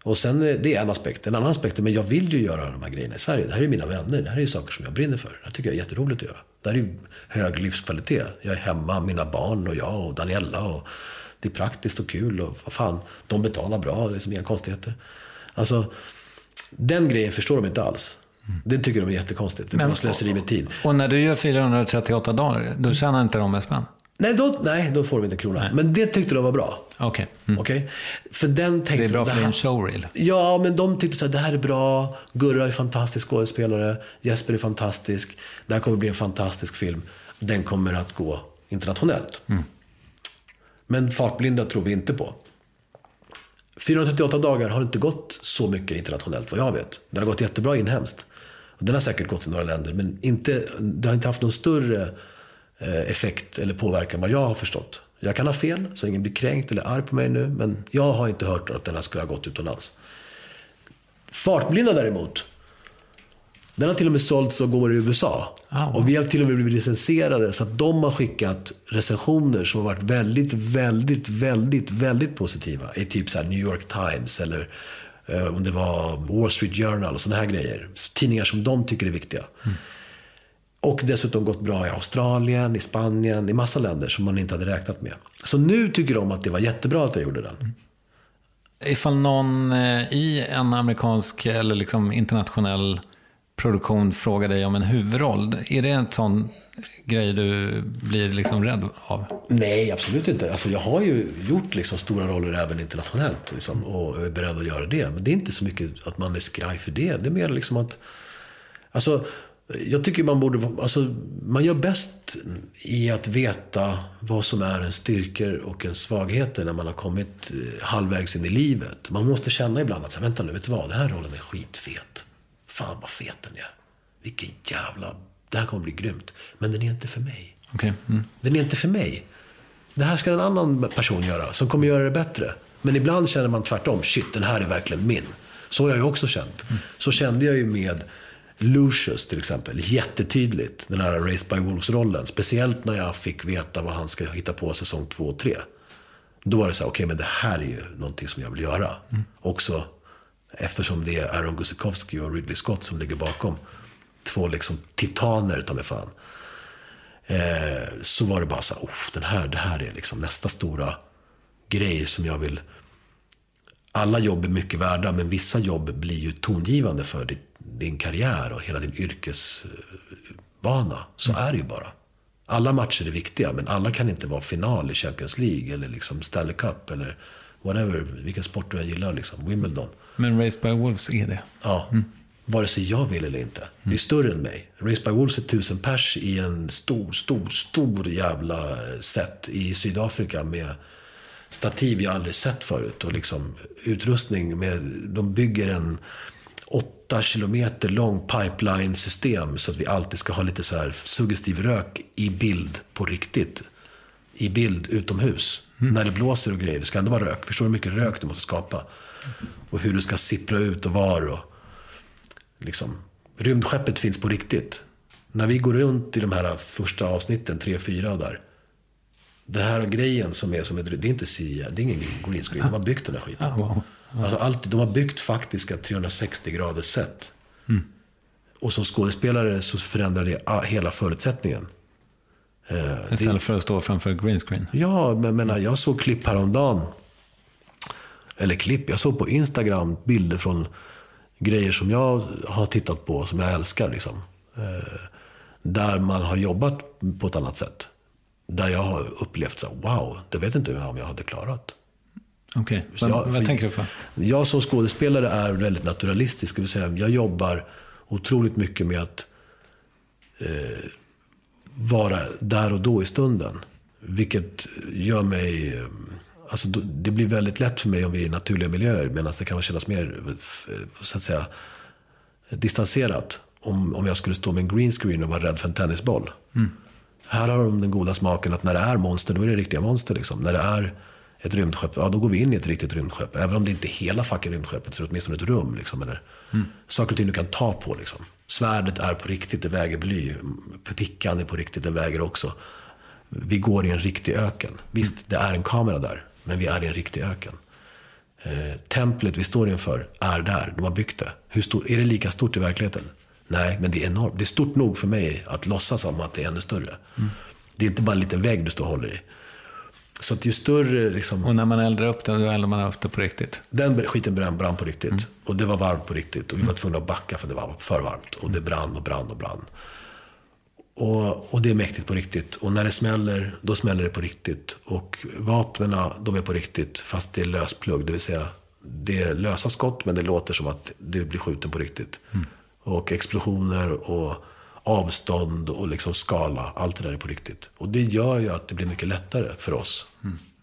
Och sen, eh, det är en aspekt. En annan aspekt är, men jag vill ju göra de här grejerna i Sverige. Det här är mina vänner. Det här är ju saker som jag brinner för. Det här tycker jag är jätteroligt att göra. Det här är ju hög livskvalitet. Jag är hemma, mina barn och jag och Daniella. Och det är praktiskt och kul och vad fan. De betalar bra, liksom inga konstigheter. Alltså, den grejen förstår de inte alls. Den tycker de är jättekonstigt. Det är bara slöseri med tid. Och när du gör 438 dagar, då tjänar inte de en spänn? Nej då, nej, då får de inte en krona. Men det tyckte de var bra. Okej. Mm. För den tänkte Det är bra de, för din showreel. Ja, men de tyckte så här, det här är bra. Gurra är fantastisk skådespelare. Jesper är fantastisk. Det här kommer bli en fantastisk film. Den kommer att gå internationellt. Men Fartblinda tror vi inte på. 438 dagar har inte gått så mycket internationellt vad jag vet. Den har gått jättebra inhemskt. Den har säkert gått i några länder, men inte, det har inte haft någon större effekt eller påverkan vad jag har förstått. Jag kan ha fel, så ingen blir kränkt eller arg på mig nu, men jag har inte hört att den här skulle ha gått utomlands. Fartblinda däremot Den har till och med sålts och går i USA. Ah, wow. Och vi har till och med blivit recenserade så att de har skickat recensioner som har varit väldigt, väldigt, väldigt, väldigt positiva. I typ så New York Times eller eh, om det var Wall Street Journal och sådana här grejer. Tidningar som de tycker är viktiga. Och dessutom gått bra i Australien, i Spanien, i massa länder som man inte hade räknat med. Så nu tycker de att det var jättebra att jag gjorde den. Ifall någon eh, i en amerikansk eller liksom internationell produktion frågar dig om en huvudroll, är det en sån grej du blir liksom rädd av? Nej, absolut inte. Alltså, jag har ju gjort liksom stora roller även internationellt liksom, och är beredd att göra det. Men det är inte så mycket att man är skraj för det. Det är mer liksom att... Alltså, jag tycker man borde... Alltså, man gör bäst i att veta vad som är en styrkor och en svagheter när man har kommit eh, halvvägs in i livet. Man måste känna ibland att, vänta nu, vet du vad? Den här rollen är skitfet. Fan vad fet den är. Vilken jävla... Det här kommer bli grymt. Men den är inte för mig. Okej. Mm. Den är inte för mig. Det här ska en annan person göra, som kommer göra det bättre. Men ibland känner man tvärtom. Shit, den här är verkligen min. Så har jag ju också känt. Så kände jag ju med Lucius till exempel. Jättetydligt. Den här Race by Wolves-rollen. Speciellt när jag fick veta vad han ska hitta på säsong två och tre. Då var det så här, okej men det här är ju någonting som jag vill göra. Också eftersom det är Aaron Gusikowski och Ridley Scott som ligger bakom. Två liksom titaner, ta mig fan. Eh, så var det bara så här, den här, det här är liksom nästa stora grej som jag vill... Alla jobb är mycket värda, men vissa jobb blir ju tongivande för ditt din karriär och hela din yrkesbana. Så är det ju bara. Alla matcher är viktiga, men alla kan inte vara final i Champions League eller liksom Stanley Cup eller whatever, vilken sport du än gillar, liksom. Wimbledon. Men Race by Wolves är det. Ja. Vare sig jag vill eller inte. Det är större än mig. Race by Wolves är tusen pers i en stor, stor, stor jävla set i Sydafrika med stativ jag aldrig sett förut. Och liksom utrustning med, de bygger en åtta kilometer lång pipeline-system så att vi alltid ska ha lite så här suggestiv rök i bild på riktigt. I bild utomhus. När det blåser och grejer. Det ska ändå vara rök. Förstår du hur mycket rök du måste skapa? Och hur det ska sippra ut och var. Och, liksom, rymdskeppet finns på riktigt. När vi går runt i de här första avsnitten, tre, fyra där. Den här grejen som är som ett, det är inte CGI, det är ingen green screen. De har byggt den här skiten. Ah, wow. Alltså allt, de har byggt faktiska 360 graders set. Mm. Och som skådespelare så förändrar det hela förutsättningen. Eh, det- Istället för att stå framför green screen. Ja, men jag menar, jag såg klipp häromdagen. Eller klipp, jag såg på Instagram bilder från grejer som jag har tittat på, som jag älskar. Liksom. Eh, där man har jobbat på ett annat sätt. Där jag har upplevt så wow, det vet inte jag om jag hade klarat. Okej, Så vad, jag- vad tänker du på? Jag som skådespelare är väldigt naturalistisk. Det vill säga, jag jobbar otroligt mycket med att eh, vara där och då i stunden. Vilket gör mig... eh, Alltså, det blir väldigt lätt för mig om vi är i naturliga miljöer. Medan det kan kännas mer, eh, så att säga, distanserat. Om, om jag skulle stå med en green screen och vara rädd för en tennisboll. Här har de den goda smaken att när det är monster, då är det riktiga monster. Liksom. När det är ett rymdskepp, ja då går vi in i ett riktigt rymdskepp. Även om det inte är hela fucking rymdskeppet, så är det åtminstone ett rum. Liksom, eller Saker och ting du kan ta på. Liksom. Svärdet är på riktigt, det väger bly. Pickan är på riktigt, den väger också. Vi går i en riktig öken. Visst, det är en kamera där, men vi är i en riktig öken. Eh, templet vi står inför är där. De har byggt det. Hur stor, är det lika stort i verkligheten? Nej, men det är enormt. Det är stort nog för mig att låtsas som att det är ännu större. Det är inte bara en liten vägg du står och håller i. Så att ju större, liksom, Och när man eldar upp det, då eldar man upp det på riktigt. den skiten brann, brann på riktigt. Och det var varmt på riktigt. Och vi var tvungna att backa för det var för varmt. Och det brann och brann och brann. Och, och det är mäktigt på riktigt. Och när det smäller, då smäller det på riktigt. Och vapnena, de är på riktigt. Fast det är lösplugg. Det vill säga, det är lösa skott, men det låter som att det blir skjuten på riktigt. Och explosioner och avstånd och liksom skala. Allt det där är på riktigt. Och det gör ju att det blir mycket lättare för oss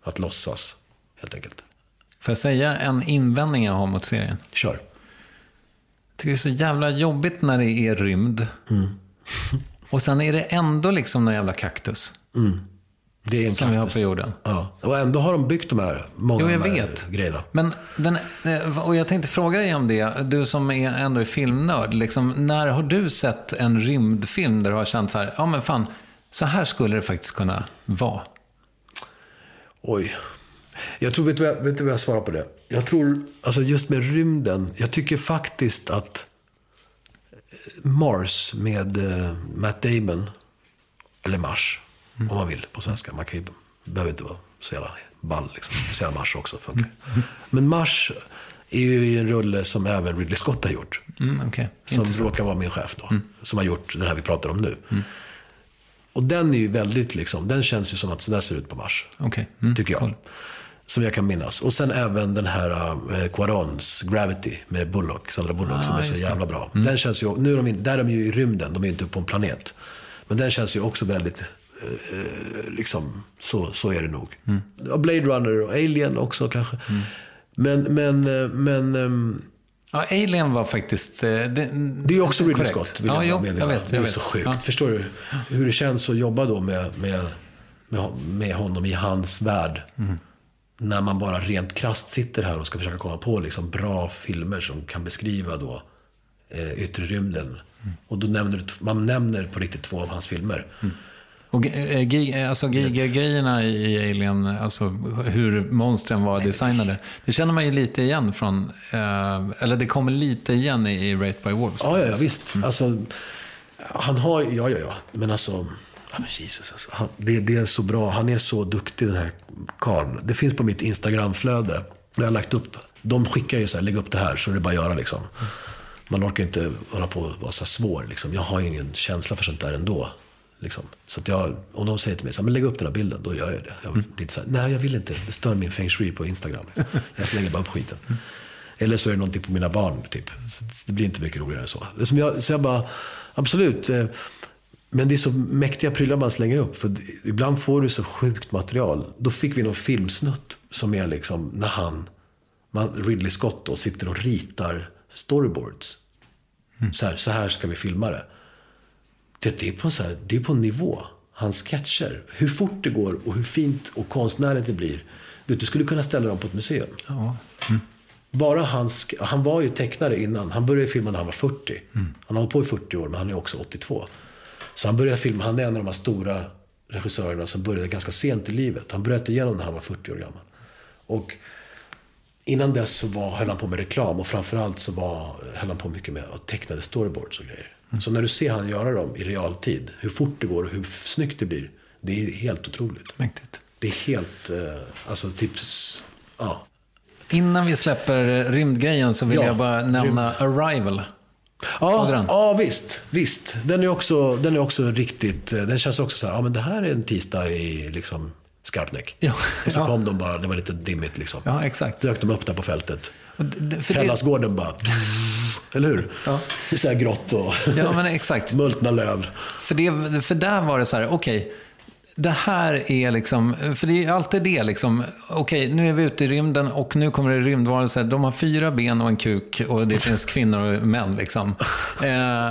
att låtsas, helt enkelt. Får jag säga en invändning jag har mot serien? Kör. Jag tycker det är så jävla jobbigt när det är rymd. Och sen är det ändå liksom någon jävla kaktus. Det är en som vi har kaktus. på jorden. Ja. Och ändå har de byggt de här, många Jo, jag de här vet. grejerna. Men den, eh, och jag tänkte fråga dig om det, du som är ändå är filmnörd. Liksom, när har du sett en rymdfilm där du har känt så här, ja men fan, så här skulle det faktiskt kunna vara? Oj. Jag tror, vet du vet du vad jag svarar på det? Jag tror, alltså just med rymden, jag tycker faktiskt att eh, Mars med eh, Matt Damon, eller Mars, om man vill på svenska. Man kan ju, behöver inte vara så jävla ball liksom. Så jävla Mars också funkar. Men Mars är ju en rulle som även Ridley Scott har gjort. Mm, okay. Som råkar vara min chef då. Som har gjort den här vi pratar om nu. Och den är ju väldigt liksom, den känns ju som att sådär ser ut på Mars. Okej. Mm, tycker jag. cool. Som jag kan minnas. Och sen även den här uh, Quarons Gravity med Bullock, Sandra Bullock, Ah, som är så just det. jävla bra. Den känns ju, nu är de, in- där är de ju i rymden, de är ju inte på en planet. Men den känns ju också väldigt, liksom, så, så är det nog. Och Blade Runner och Alien också kanske. Men, men, eh, men ehm, Ja, Alien var faktiskt... eh, Det, det är också Ridley. Scott, vill ja, jag meddela. jag vet. Det Jag är vet. så sjukt. Ja. Förstår du hur det känns att jobba då med, med, med, honom i hans värld? Mm. När man bara rent krasst sitter här och ska försöka komma på liksom bra filmer som kan beskriva då eh, yttre rymden. Mm. Och då nämner du- man nämner på riktigt två av hans filmer. Och eh, gi- alltså, grejerna i Alien, alltså hur monstren var designade. Det känner man ju lite igen från, eh, eller det kommer lite igen i, i Raised by Wolves. Ja, ja, visst. Alltså, han har, ja, ja, ja. Men alltså, ja, men Jesus, alltså. Han, det, det är så bra. Han är så duktig den här karln. Det finns på mitt Instagramflöde. Jag har lagt upp. De skickar ju så här, lägg upp det här, så är det bara att göra liksom. Man orkar inte hålla på och vara så svår liksom. Jag har ingen känsla för sånt där ändå. Liksom. Så jag, om de säger till mig så här, men lägg upp den här bilden, då gör jag det. Jag, är inte så här, Nej, jag vill inte. Det stör min feng shui på Instagram. Liksom. Jag slänger bara upp skiten. Eller så är det någonting på mina barn, typ. Så det blir inte mycket roligare än så. Det är som jag, så jag bara, absolut. eh, Men det är så mäktiga prylar man slänger upp. För ibland får du så sjukt material. Då fick vi någon filmsnutt som är liksom när han, Ridley Scott då, sitter och ritar storyboards. Så, här, så här ska vi filma det. Det, är på så här, det är på nivå. Hans sketcher. Hur fort det går och hur fint och konstnärligt det blir. Du, du skulle kunna ställa dem på ett museum. Ja. Bara hans, han var ju tecknare innan. Han började filma när han var 40. Han har hållit på i 40 år, men han är också 82. Så han började filma, han är en av de här stora regissörerna som började ganska sent i livet. Han bröt igenom när han var 40 år gammal. Och innan dess så var, höll han på med reklam och framförallt så var, höll han på mycket med att tecknade storyboards och grejer. Så när du ser han göra dem i realtid, hur fort det går och hur snyggt det blir. Det är helt otroligt. Mäktigt. Det är helt, eh, alltså typ, s- ja. Innan vi släpper rymdgrejen så vill Ja, jag bara nämna Arrival. Såg du Ja, ja visst, visst. Den är, också, den är också riktigt, eh, den känns också så här, ja men det här är en tisdag i liksom Skarpnäck. Ja. Och så Ja. kom de bara, det var lite dimmigt liksom. Ja, exakt. Dök de upp där på fältet. För Hellasgården bara, eller hur? Ja. Det är så här grått och Ja, men exakt. multna löv. För, det, för där var det så här, okej, det här är liksom, för det är alltid det liksom, okej, nu är vi ute i rymden och nu kommer det rymdvarelser, de har fyra ben och en kuk och det finns kvinnor och män liksom. Eh,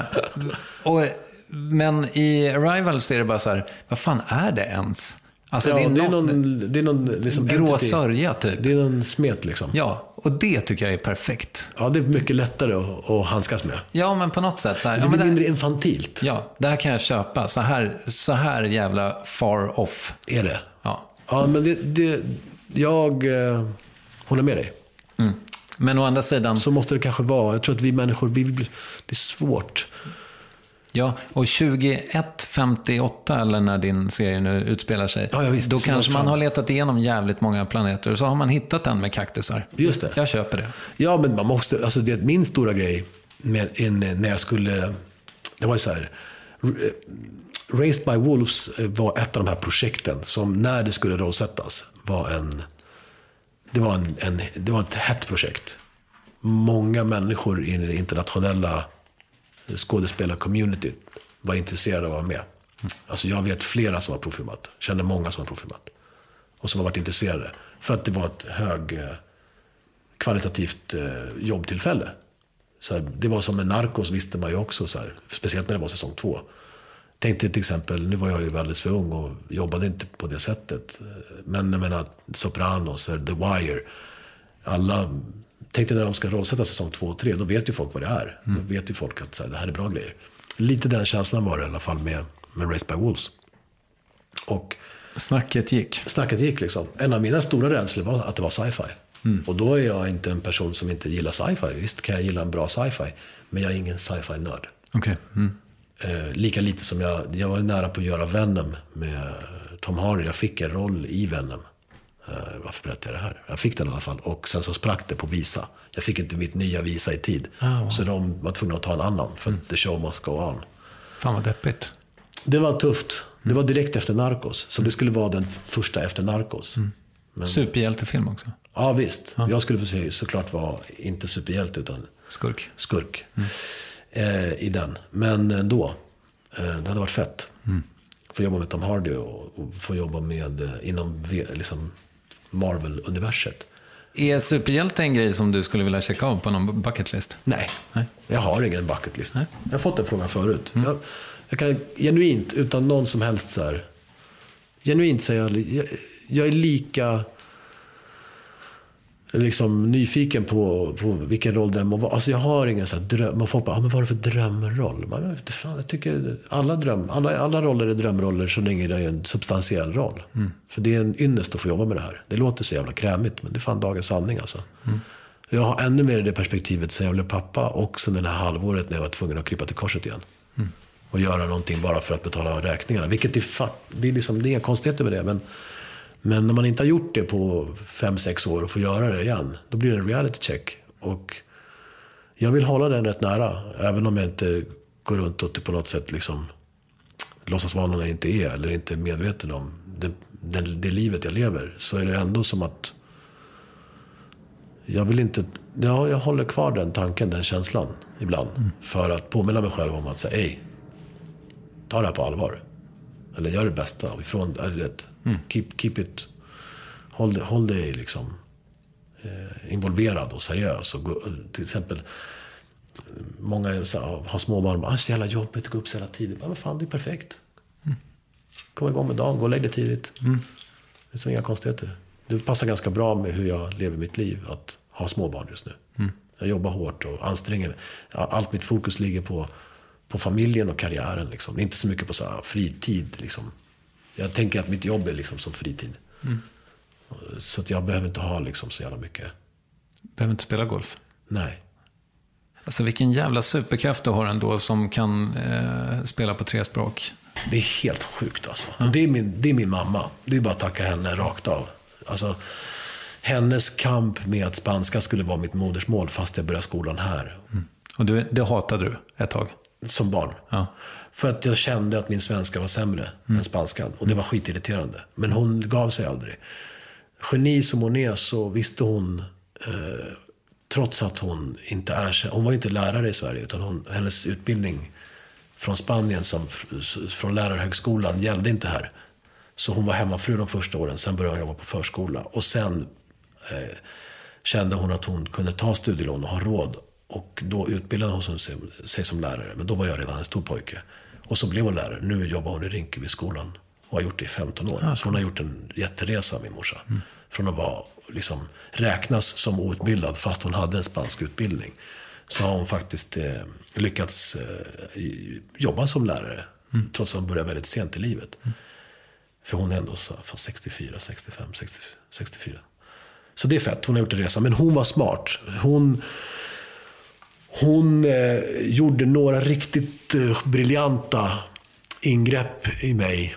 och, men i Arrival så är det bara så här, vad fan är det ens? Alltså Ja, det är, det är någon, någon, det är någon liksom grå entity. sörja typ. Det är någon smet liksom. Ja, och det tycker jag är perfekt. Ja, det är mycket lättare att, att handskas med. Ja, men på något sätt så här, Det ja, blir men det, mindre infantilt. ja, det här kan jag köpa. Så här, så här jävla far off. Är det? Ja. Ja, men det, det, jag eh, håller med dig. Men å andra sidan, Så måste det kanske vara. Jag tror att vi människor, vi, det är svårt. Ja, och 2158 eller när din serie nu utspelar sig. Ja, ja, visst. då kanske man har letat igenom jävligt många planeter och så har man hittat en med kaktusar. Just det. Jag köper det. Ja, men man måste, alltså det är min stora grej med, in, när jag skulle, det var ju så här, eh, Raised by Wolves eh, var ett av de här projekten som när det skulle rollsättas var en, det var, en, en, det var ett hett projekt. Många människor i det internationella skådespelar-communityt var intresserade av att vara med. Alltså jag vet flera som har provfilmat, känner många som har profilmat. Och som har varit intresserade. För att det var ett hög eh, kvalitativt eh, jobbtillfälle. Så här, det var som med Narcos visste man ju också, så här, speciellt när det var säsong två. Tänkte till exempel, nu var jag ju alldeles för ung och jobbade inte på det sättet. Eh, men jag menar, Sopranos, The Wire. Alla, tänkte när de ska rollsätta säsong två och tre, då vet ju folk vad det är. Mm. Då vet ju folk att så här, det här är bra grejer. Lite den känslan var det i alla fall med, med Race by Wolves. Och Snacket gick. snacket gick liksom. En av mina stora rädslor var att det var sci-fi. Mm. Och då är jag inte en person som inte gillar sci-fi. Visst kan jag gilla en bra sci-fi. Men jag är ingen sci-fi-nörd. Okej. Mm. Eh, lika lite som jag, jag var nära på att göra Venom med Tom Hardy. Jag fick en roll i Venom. Eh, varför berättar jag det här? Jag fick den i alla fall. Och sen så sprack det på Visa. Jag fick inte mitt nya Visa i tid. Ah, wow. Så de var tvungna att ta en annan. För Mm. the show must go on. Fan vad deppigt. Det var tufft. Det var direkt efter Narcos. Så det skulle vara den första efter Narcos. Men, Superhjältefilm också. ja visst. Jag skulle för sig såklart vara, inte superhjälte utan Skurk. skurk. Eh, I den. Men ändå. Eh, det hade varit fett. Få jobba med Tom Hardy och, och få jobba med eh, inom liksom Marvel-universet. Är superhjälte en grej som du skulle vilja checka av på någon bucketlist? Nej. Nej. Jag har ingen bucketlist. Jag har fått den frågan förut. Jag, jag kan genuint, utan någon som helst så här. Genuint säga, jag, jag är lika liksom, nyfiken på, på vilken roll den må vara. Alltså jag har ingen så här dröm. Och folk bara, ah, men vad är det för drömroll? Man, inte fan, jag tycker alla, dröm, alla, alla roller är drömroller så länge det är en substantiell roll. För det är en ynnest att få jobba med det här. Det låter så jävla krämigt, men det är fan dagens sanning alltså. Jag har ännu mer det perspektivet sen jag blev pappa och sen det här halvåret när jag var tvungen att krypa till korset igen. Och göra någonting bara för att betala räkningarna. Vilket är, det är, liksom, det är inga konstigheter med det. Men, men när man inte har gjort det på fem sex år och får göra det igen. Då blir det en reality check. Och jag vill hålla den rätt nära. Även om jag inte går runt och på något sätt liksom låtsas vara någon jag inte är. Eller inte är medveten om det, det, det livet jag lever. Så är det ändå som att jag vill inte, ja, jag håller kvar den tanken, den känslan ibland. För att påminna mig själv om att säga, ej, ta det här på allvar. Eller gör det bästa ifrån, du vet, keep, keep it, håll, det- håll dig liksom eh, involverad och seriös. Och gå, till exempel, många här, har småbarn, ah, så jävla jobbigt att gå upp så jävla tidigt. Men fan, det är perfekt. Kom igång med dagen, gå och lägg dig tidigt. Det är så inga konstigheter. Det passar ganska bra med hur jag lever mitt liv, att ha småbarn just nu. Jag jobbar hårt och anstränger mig. Allt mitt fokus ligger på, på familjen och karriären. Liksom. Inte så mycket på så här fritid. Liksom. Jag tänker att mitt jobb är liksom som fritid. Så att jag behöver inte ha liksom så jävla mycket. Behöver inte spela golf. Nej. Alltså vilken jävla superkraft du har ändå som kan eh, spela på tre språk. Det är helt sjukt alltså. Det, är min, det är min mamma. Det är bara att tacka henne rakt av. Alltså, hennes kamp med att spanska skulle vara mitt modersmål fast jag började skolan här. Och du, det hatade du ett tag. Som barn. Ja. För att jag kände att min svenska var sämre än spanskan. Och det var skitirriterande. Men hon gav sig aldrig. Geni som hon är så visste hon, eh, trots att hon inte är Hon var ju inte lärare i Sverige. Utan hon, hennes utbildning från Spanien, som, från lärarhögskolan, gällde inte här. Så hon var hemmafru de första åren. Sen började hon jobba på förskola. Och sen eh, kände hon att hon kunde ta studielån och ha råd. Och då utbildade hon sig, som lärare. Men då var jag redan en stor pojke. Och så blev hon lärare. Nu jobbar hon i Rinkebyskolan. Och har gjort det i 15 år. så hon har gjort en jätteresa, min morsa. Från att vara, liksom, räknas som outbildad fast hon hade en spansk utbildning. Så har hon faktiskt eh, lyckats eh, jobba som lärare. Trots att hon började väldigt sent i livet. För hon är ändå så, fan 64, 65, 60, 64. Så det är fett, hon har gjort en resa. Men hon var smart. Hon, hon eh, gjorde några riktigt eh, briljanta ingrepp i mig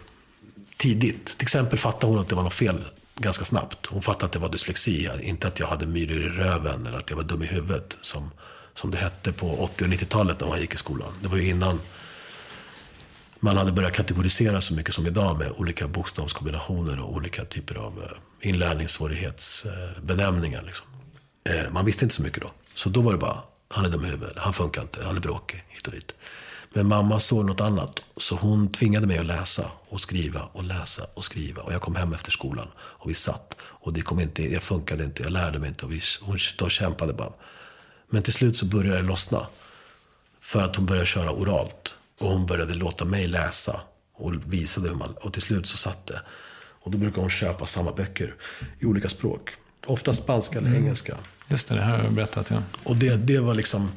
tidigt. Till exempel fattade hon att det var något fel ganska snabbt. Hon fattade att det var dyslexi, inte att jag hade myror i röven eller att jag var dum i huvudet. Som, som det hette på 80 och 90-talet när man gick i skolan. Det var ju innan man hade börjat kategorisera så mycket som idag med olika bokstavskombinationer och olika typer av eh, inlärningssvårighetsbenämningar. Liksom. Eh, man visste inte så mycket då. Så då var det bara, han är dum i huvudet, han funkar inte, han är bråkig, hit och dit. Men mamma såg något annat. Så hon tvingade mig att läsa och skriva och läsa och skriva. Och jag kom hem efter skolan och vi satt. Och det kom inte, jag funkade inte, jag lärde mig inte. Och vi, hon då kämpade bara. Men till slut så började det lossna. För att hon började köra oralt. Och hon började låta mig läsa och visade hur man, och till slut så satt det. Och då brukar hon köpa samma böcker i olika språk. Ofta spanska eller Mm. engelska. Just det, det här har jag berättat ja. Och det, det var liksom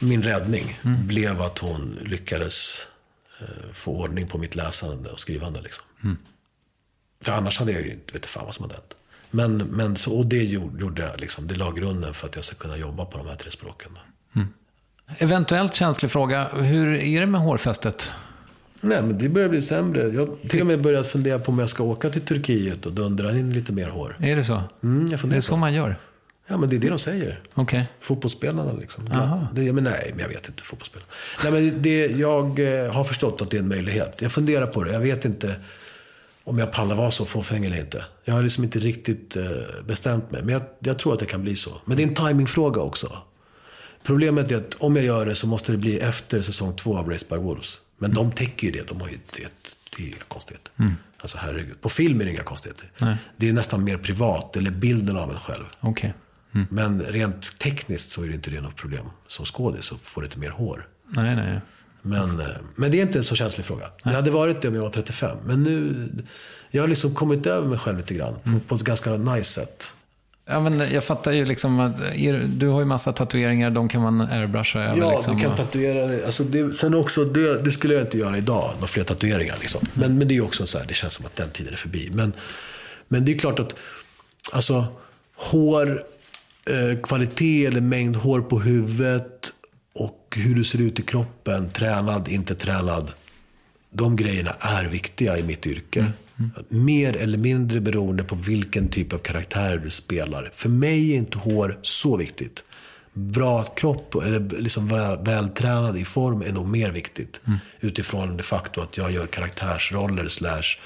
min räddning. Blev att hon lyckades eh, få ordning på mitt läsande och skrivande. Liksom. För annars hade jag ju inte vet fan vad som hade hänt. Men, men så, och det gjorde, jag, liksom, det la grunden för att jag ska kunna jobba på de här tre språken. Då. Eventuellt känslig fråga. Hur är det med hårfästet? Nej, men det börjar bli sämre. Jag har till och med börjat fundera på om jag ska åka till Turkiet och dundra in lite mer hår. Är det så? Mm, jag Det är så på. man gör? Ja, men det är det de säger. Okej. Fotbollsspelarna liksom. Aha. Det, men nej, men jag vet inte. Fotbollsspelare. Nej, men det, jag eh, har förstått att det är en möjlighet. Jag funderar på det. Jag vet inte om jag pallar vara så fåfäng eller inte. Jag har liksom inte riktigt eh, bestämt mig. Men jag, jag tror att det kan bli så. Men det är en timingfråga också. Problemet är att om jag gör det så måste det bli efter säsong två av Race by Wolves. Men de täcker ju det. De har ju det. Det är inga konstigheter. Alltså herregud. På film är det inga konstigheter. Nej. Det är nästan mer privat. Eller bilden av en själv. Okej. Men rent tekniskt så är det inte det något problem. Som skådis så får lite mer hår. Nej, nej. Men, eh, men det är inte en så känslig fråga. Det hade varit det om jag var 35. Men nu, jag har liksom kommit över mig själv lite grann. På, på ett ganska nice sätt. Ja, men jag fattar ju liksom att er, du har ju massa tatueringar, de kan man airbrusha över. Ja, liksom, du kan tatuera. Alltså det, sen också, det, det skulle jag inte göra idag, några fler tatueringar. Liksom. Men, men det är också så här, det känns som att den tiden är förbi. Men, men det är klart att, alltså, hår, eh, kvalitet eller mängd hår på huvudet och hur du ser ut i kroppen, tränad, inte tränad. De grejerna är viktiga i mitt yrke. Mer eller mindre beroende på vilken typ av karaktär du spelar. För mig är inte hår så viktigt. Bra kropp, eller liksom väl, vältränad i form är nog mer viktigt. Utifrån det faktum att jag gör karaktärsroller slash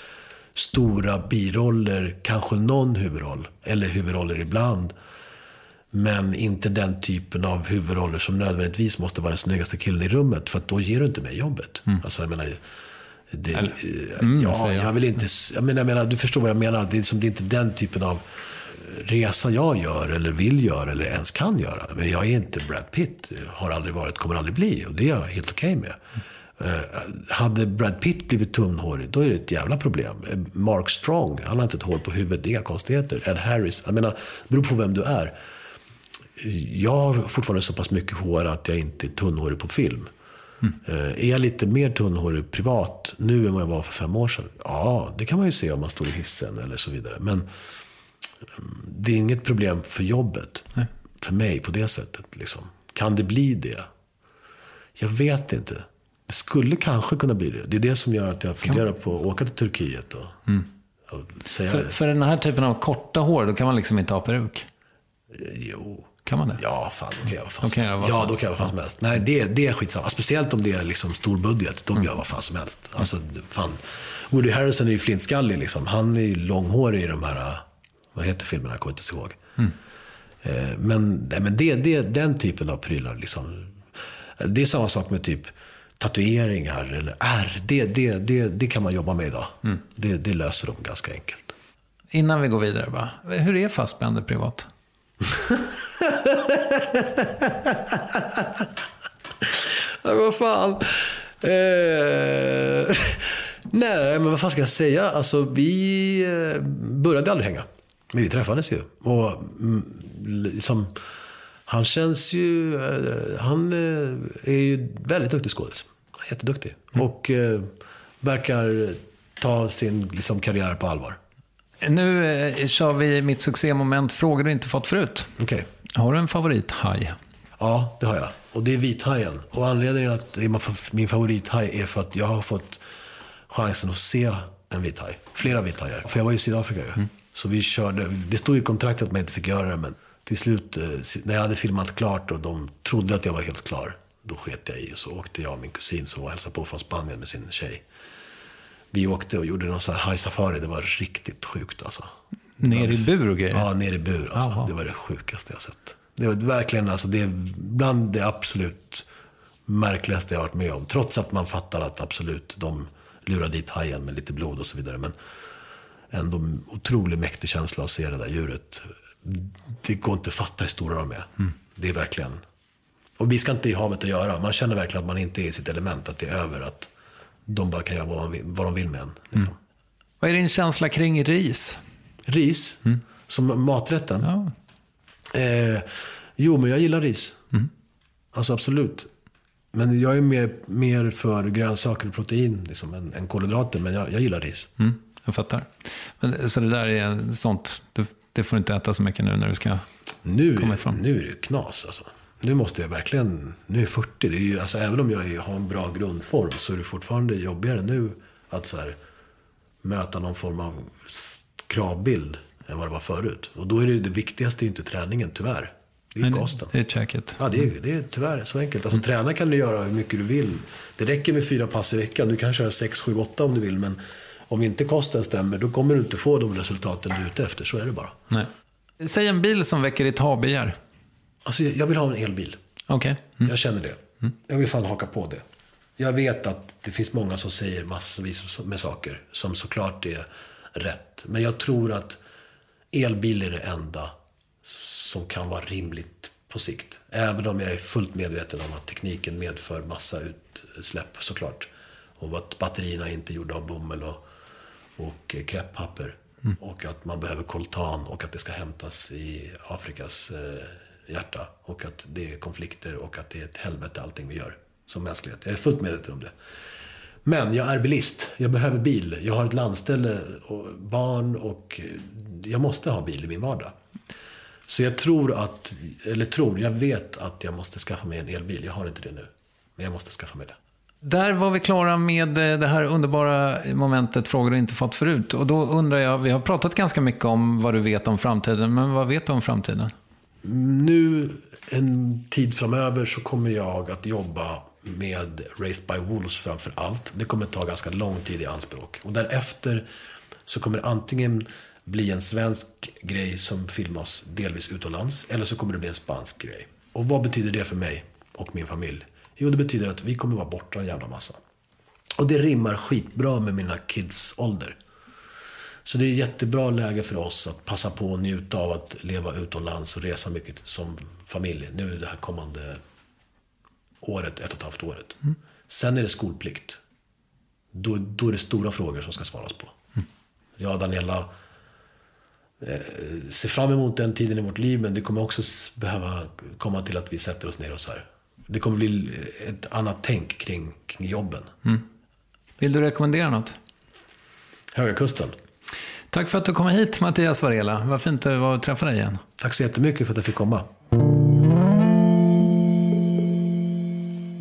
stora biroller, kanske någon huvudroll. Eller huvudroller ibland. Men inte den typen av huvudroller som nödvändigtvis måste vara den snyggaste killen i rummet. För att då ger du inte mig jobbet. Alltså, jag menar, det, eh, Mm, ja, jag. jag vill inte... Jag menar, jag menar, du förstår vad jag menar. Det är, liksom, det är inte den typen av resa jag gör, eller vill göra, eller ens kan göra. Men jag är inte Brad Pitt. Har aldrig varit, kommer aldrig bli. Och det är jag helt okej med. Eh, hade Brad Pitt blivit tunnhårig, då är det ett jävla problem. Eh, Mark Strong, han har inte ett hår på huvudet, det är konstigheter. Ed Harris, jag menar, det beror på vem du är. Jag har fortfarande så pass mycket hår att jag inte är tunnhårig på film. Eh, Är jag lite mer tunnhårig privat nu än vad jag var för fem år sedan? Ja, det kan man ju se om man står i hissen eller så vidare. Men mm, det är inget problem för jobbet. För mig på det sättet. Liksom. Kan det bli det? Jag vet inte. Det skulle kanske kunna bli det. Det är det som gör att jag funderar på att åka till Turkiet och, och säga För, för den här typen av korta hår, då kan man liksom inte ha peruk. Jo. Kan man det? Ja, fan, då kan jag vara fan som helst. Ja, då kan jag vara fan som helst. Nej, det, det är skitsamma. Speciellt om det är liksom stor budget. Då gör jag vad fan som helst. Alltså, fan. Woody Harrison är ju flintskallig liksom. Han är ju långhårig i de här, vad heter filmerna? Jag kommer inte ihåg. Eh, Men, nej, men det, det, den typen av prylar liksom. Det är samma sak med typ tatueringar eller ärr. Det, det, det, det kan man jobba med idag. Det, det löser de ganska enkelt. Innan vi går vidare bara. Hur är Fassbender privat? Ja, vad fan. Eh, nej, men vad fan ska jag säga? Alltså, vi eh, började aldrig hänga. Men vi träffades ju. Och mm, liksom, han känns ju... Eh, han eh, är ju väldigt duktig skådis. Han är jätteduktig. Och eh, verkar ta sin liksom, karriär på allvar. Nu eh, kör vi mitt succémoment Frågor du inte fått förut. Okej. Har du en favorithaj? Ja, det har jag. Och det är vithajen. Och anledningen att det är min favorithaj är för att jag har fått chansen att se en vithaj. Flera vithajar. För jag var i Sydafrika ju. Så vi körde, det stod i kontraktet att man inte fick göra det. Men till slut, eh, när jag hade filmat klart och de trodde att jag var helt klar. Då sket jag i och så åkte jag och min kusin som var och hälsade på från Spanien med sin tjej. Vi åkte och gjorde någon sån här high safari. Det var riktigt sjukt alltså. Ner i bur och grejer? Ja, ner i bur. Alltså. Det var det sjukaste jag sett. Det var verkligen alltså, det är bland det absolut märkligaste jag har varit med om. Trots att man fattar att absolut, de lurar dit hajen med lite blod och så vidare. Men ändå otroligt mäktig känsla att se det där djuret. Det går inte att fatta hur stora de är. Det är verkligen Och vi ska inte i havet att göra. Man känner verkligen att man inte är i sitt element, att det är över. Att de bara kan göra vad, man vill, vad de vill med en. Liksom. Mm. Vad är din känsla kring ris? Ris? Mm. Som maträtten? Ja. Eh, jo, men jag gillar ris. Mm. Alltså absolut. Men jag är mer, mer för grönsaker och protein liksom, än, än kolhydrater. Men jag, jag gillar ris. Mm, jag fattar. Men, så det där är sånt, det, det får du inte äta så mycket nu när du ska nu, komma ifrån? Nu är det ju knas alltså. Nu måste jag verkligen, nu är jag 40. Det är ju, alltså, även om jag är, har en bra grundform så är det fortfarande jobbigare nu att så här, möta någon form av kravbild än vad det var förut. Och då är det det viktigaste inte träningen, tyvärr. Det är Men kosten. Det är käket. Ja, det är, det är tyvärr så enkelt. Alltså, Träna kan du göra hur mycket du vill. Det räcker med fyra pass i veckan. Du kan köra sex, sju, åtta om du vill. Men om inte kosten stämmer, då kommer du inte få de resultaten du är ute efter. Så är det bara. Nej. Säg en bil som väcker ditt habegär. Alltså, jag vill ha en elbil. Okej. Mm. Jag känner det. Jag vill fan haka på det. Jag vet att det finns många som säger massvis med saker som såklart är rätt. Men jag tror att elbil är det enda som kan vara rimligt på sikt. Även om jag är fullt medveten om att tekniken medför massa utsläpp såklart. Och att batterierna inte är gjorda av bomull och, och kräpppapper. Mm. Och att man behöver koltan och att det ska hämtas i Afrikas eh, hjärta. Och att det är konflikter och att det är ett helvete allting vi gör som mänsklighet. Jag är fullt medveten om det. Men jag är bilist. Jag behöver bil. Jag har ett landställe och barn och jag måste ha bil i min vardag. Så jag tror att, eller tror, jag vet att jag måste skaffa mig en elbil. Jag har inte det nu. Men jag måste skaffa mig det. Där var vi klara med eh, det här underbara momentet frågor du inte fått förut. Och då undrar jag, vi har pratat ganska mycket om vad du vet om framtiden, men vad vet du om framtiden? Nu, en tid framöver, så kommer jag att jobba med Raised by Wolves framför allt. Det kommer ta ganska lång tid i anspråk. Och därefter så kommer det antingen bli en svensk grej som filmas delvis utomlands. Eller så kommer det bli en spansk grej. Och vad betyder det för mig och min familj? Jo, det betyder att vi kommer vara borta en jävla massa. Och det rimmar skitbra med mina kids ålder. Så det är jättebra läge för oss att passa på och njuta av att leva utomlands och resa mycket som familj. Nu det här kommande året, ett och ett halvt året. Mm. Sen är det skolplikt. Då, då är det stora frågor som ska svaras på. Mm. Jag och Daniela eh, ser fram emot den tiden i vårt liv, men det kommer också behöva komma till att vi sätter oss ner och så här. Det kommer bli ett annat tänk kring, kring jobben. Mm. Vill du rekommendera något? Höga Kusten. Tack för att du kom hit, Mattias Varela. Vad fint det var att träffa dig igen. Tack så jättemycket för att jag fick komma.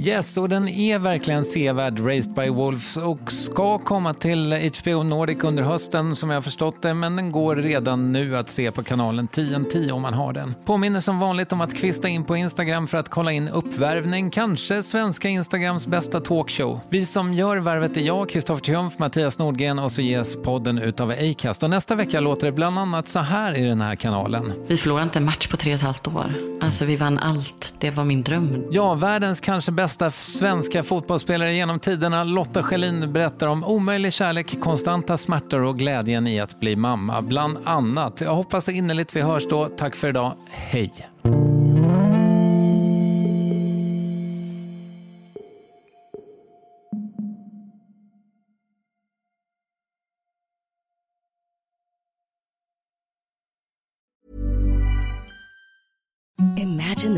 Yes, och den är verkligen sevärd, Raised by Wolves, och ska komma till HBO Nordic under hösten som jag har förstått det, men den går redan nu att se på kanalen TNT om man har den. Påminner som vanligt om att kvista in på Instagram för att kolla in uppvärvning, kanske svenska Instagrams bästa talkshow. Vi som gör värvet är jag, Kristoffer Triumf, Mattias Nordgren och så ges podden utav Acast. Och nästa vecka låter det bland annat så här i den här kanalen. Vi förlorade inte en match på tre och ett halvt år. Alltså vi vann allt. Det var min dröm. Ja, världens kanske bästa svenska fotbollsspelare genom tiderna, Lotta Schelin, berättar om omöjlig kärlek, konstanta smärtor och glädjen i att bli mamma, bland annat. Jag hoppas innerligt vi hörs då. Tack för idag. Hej!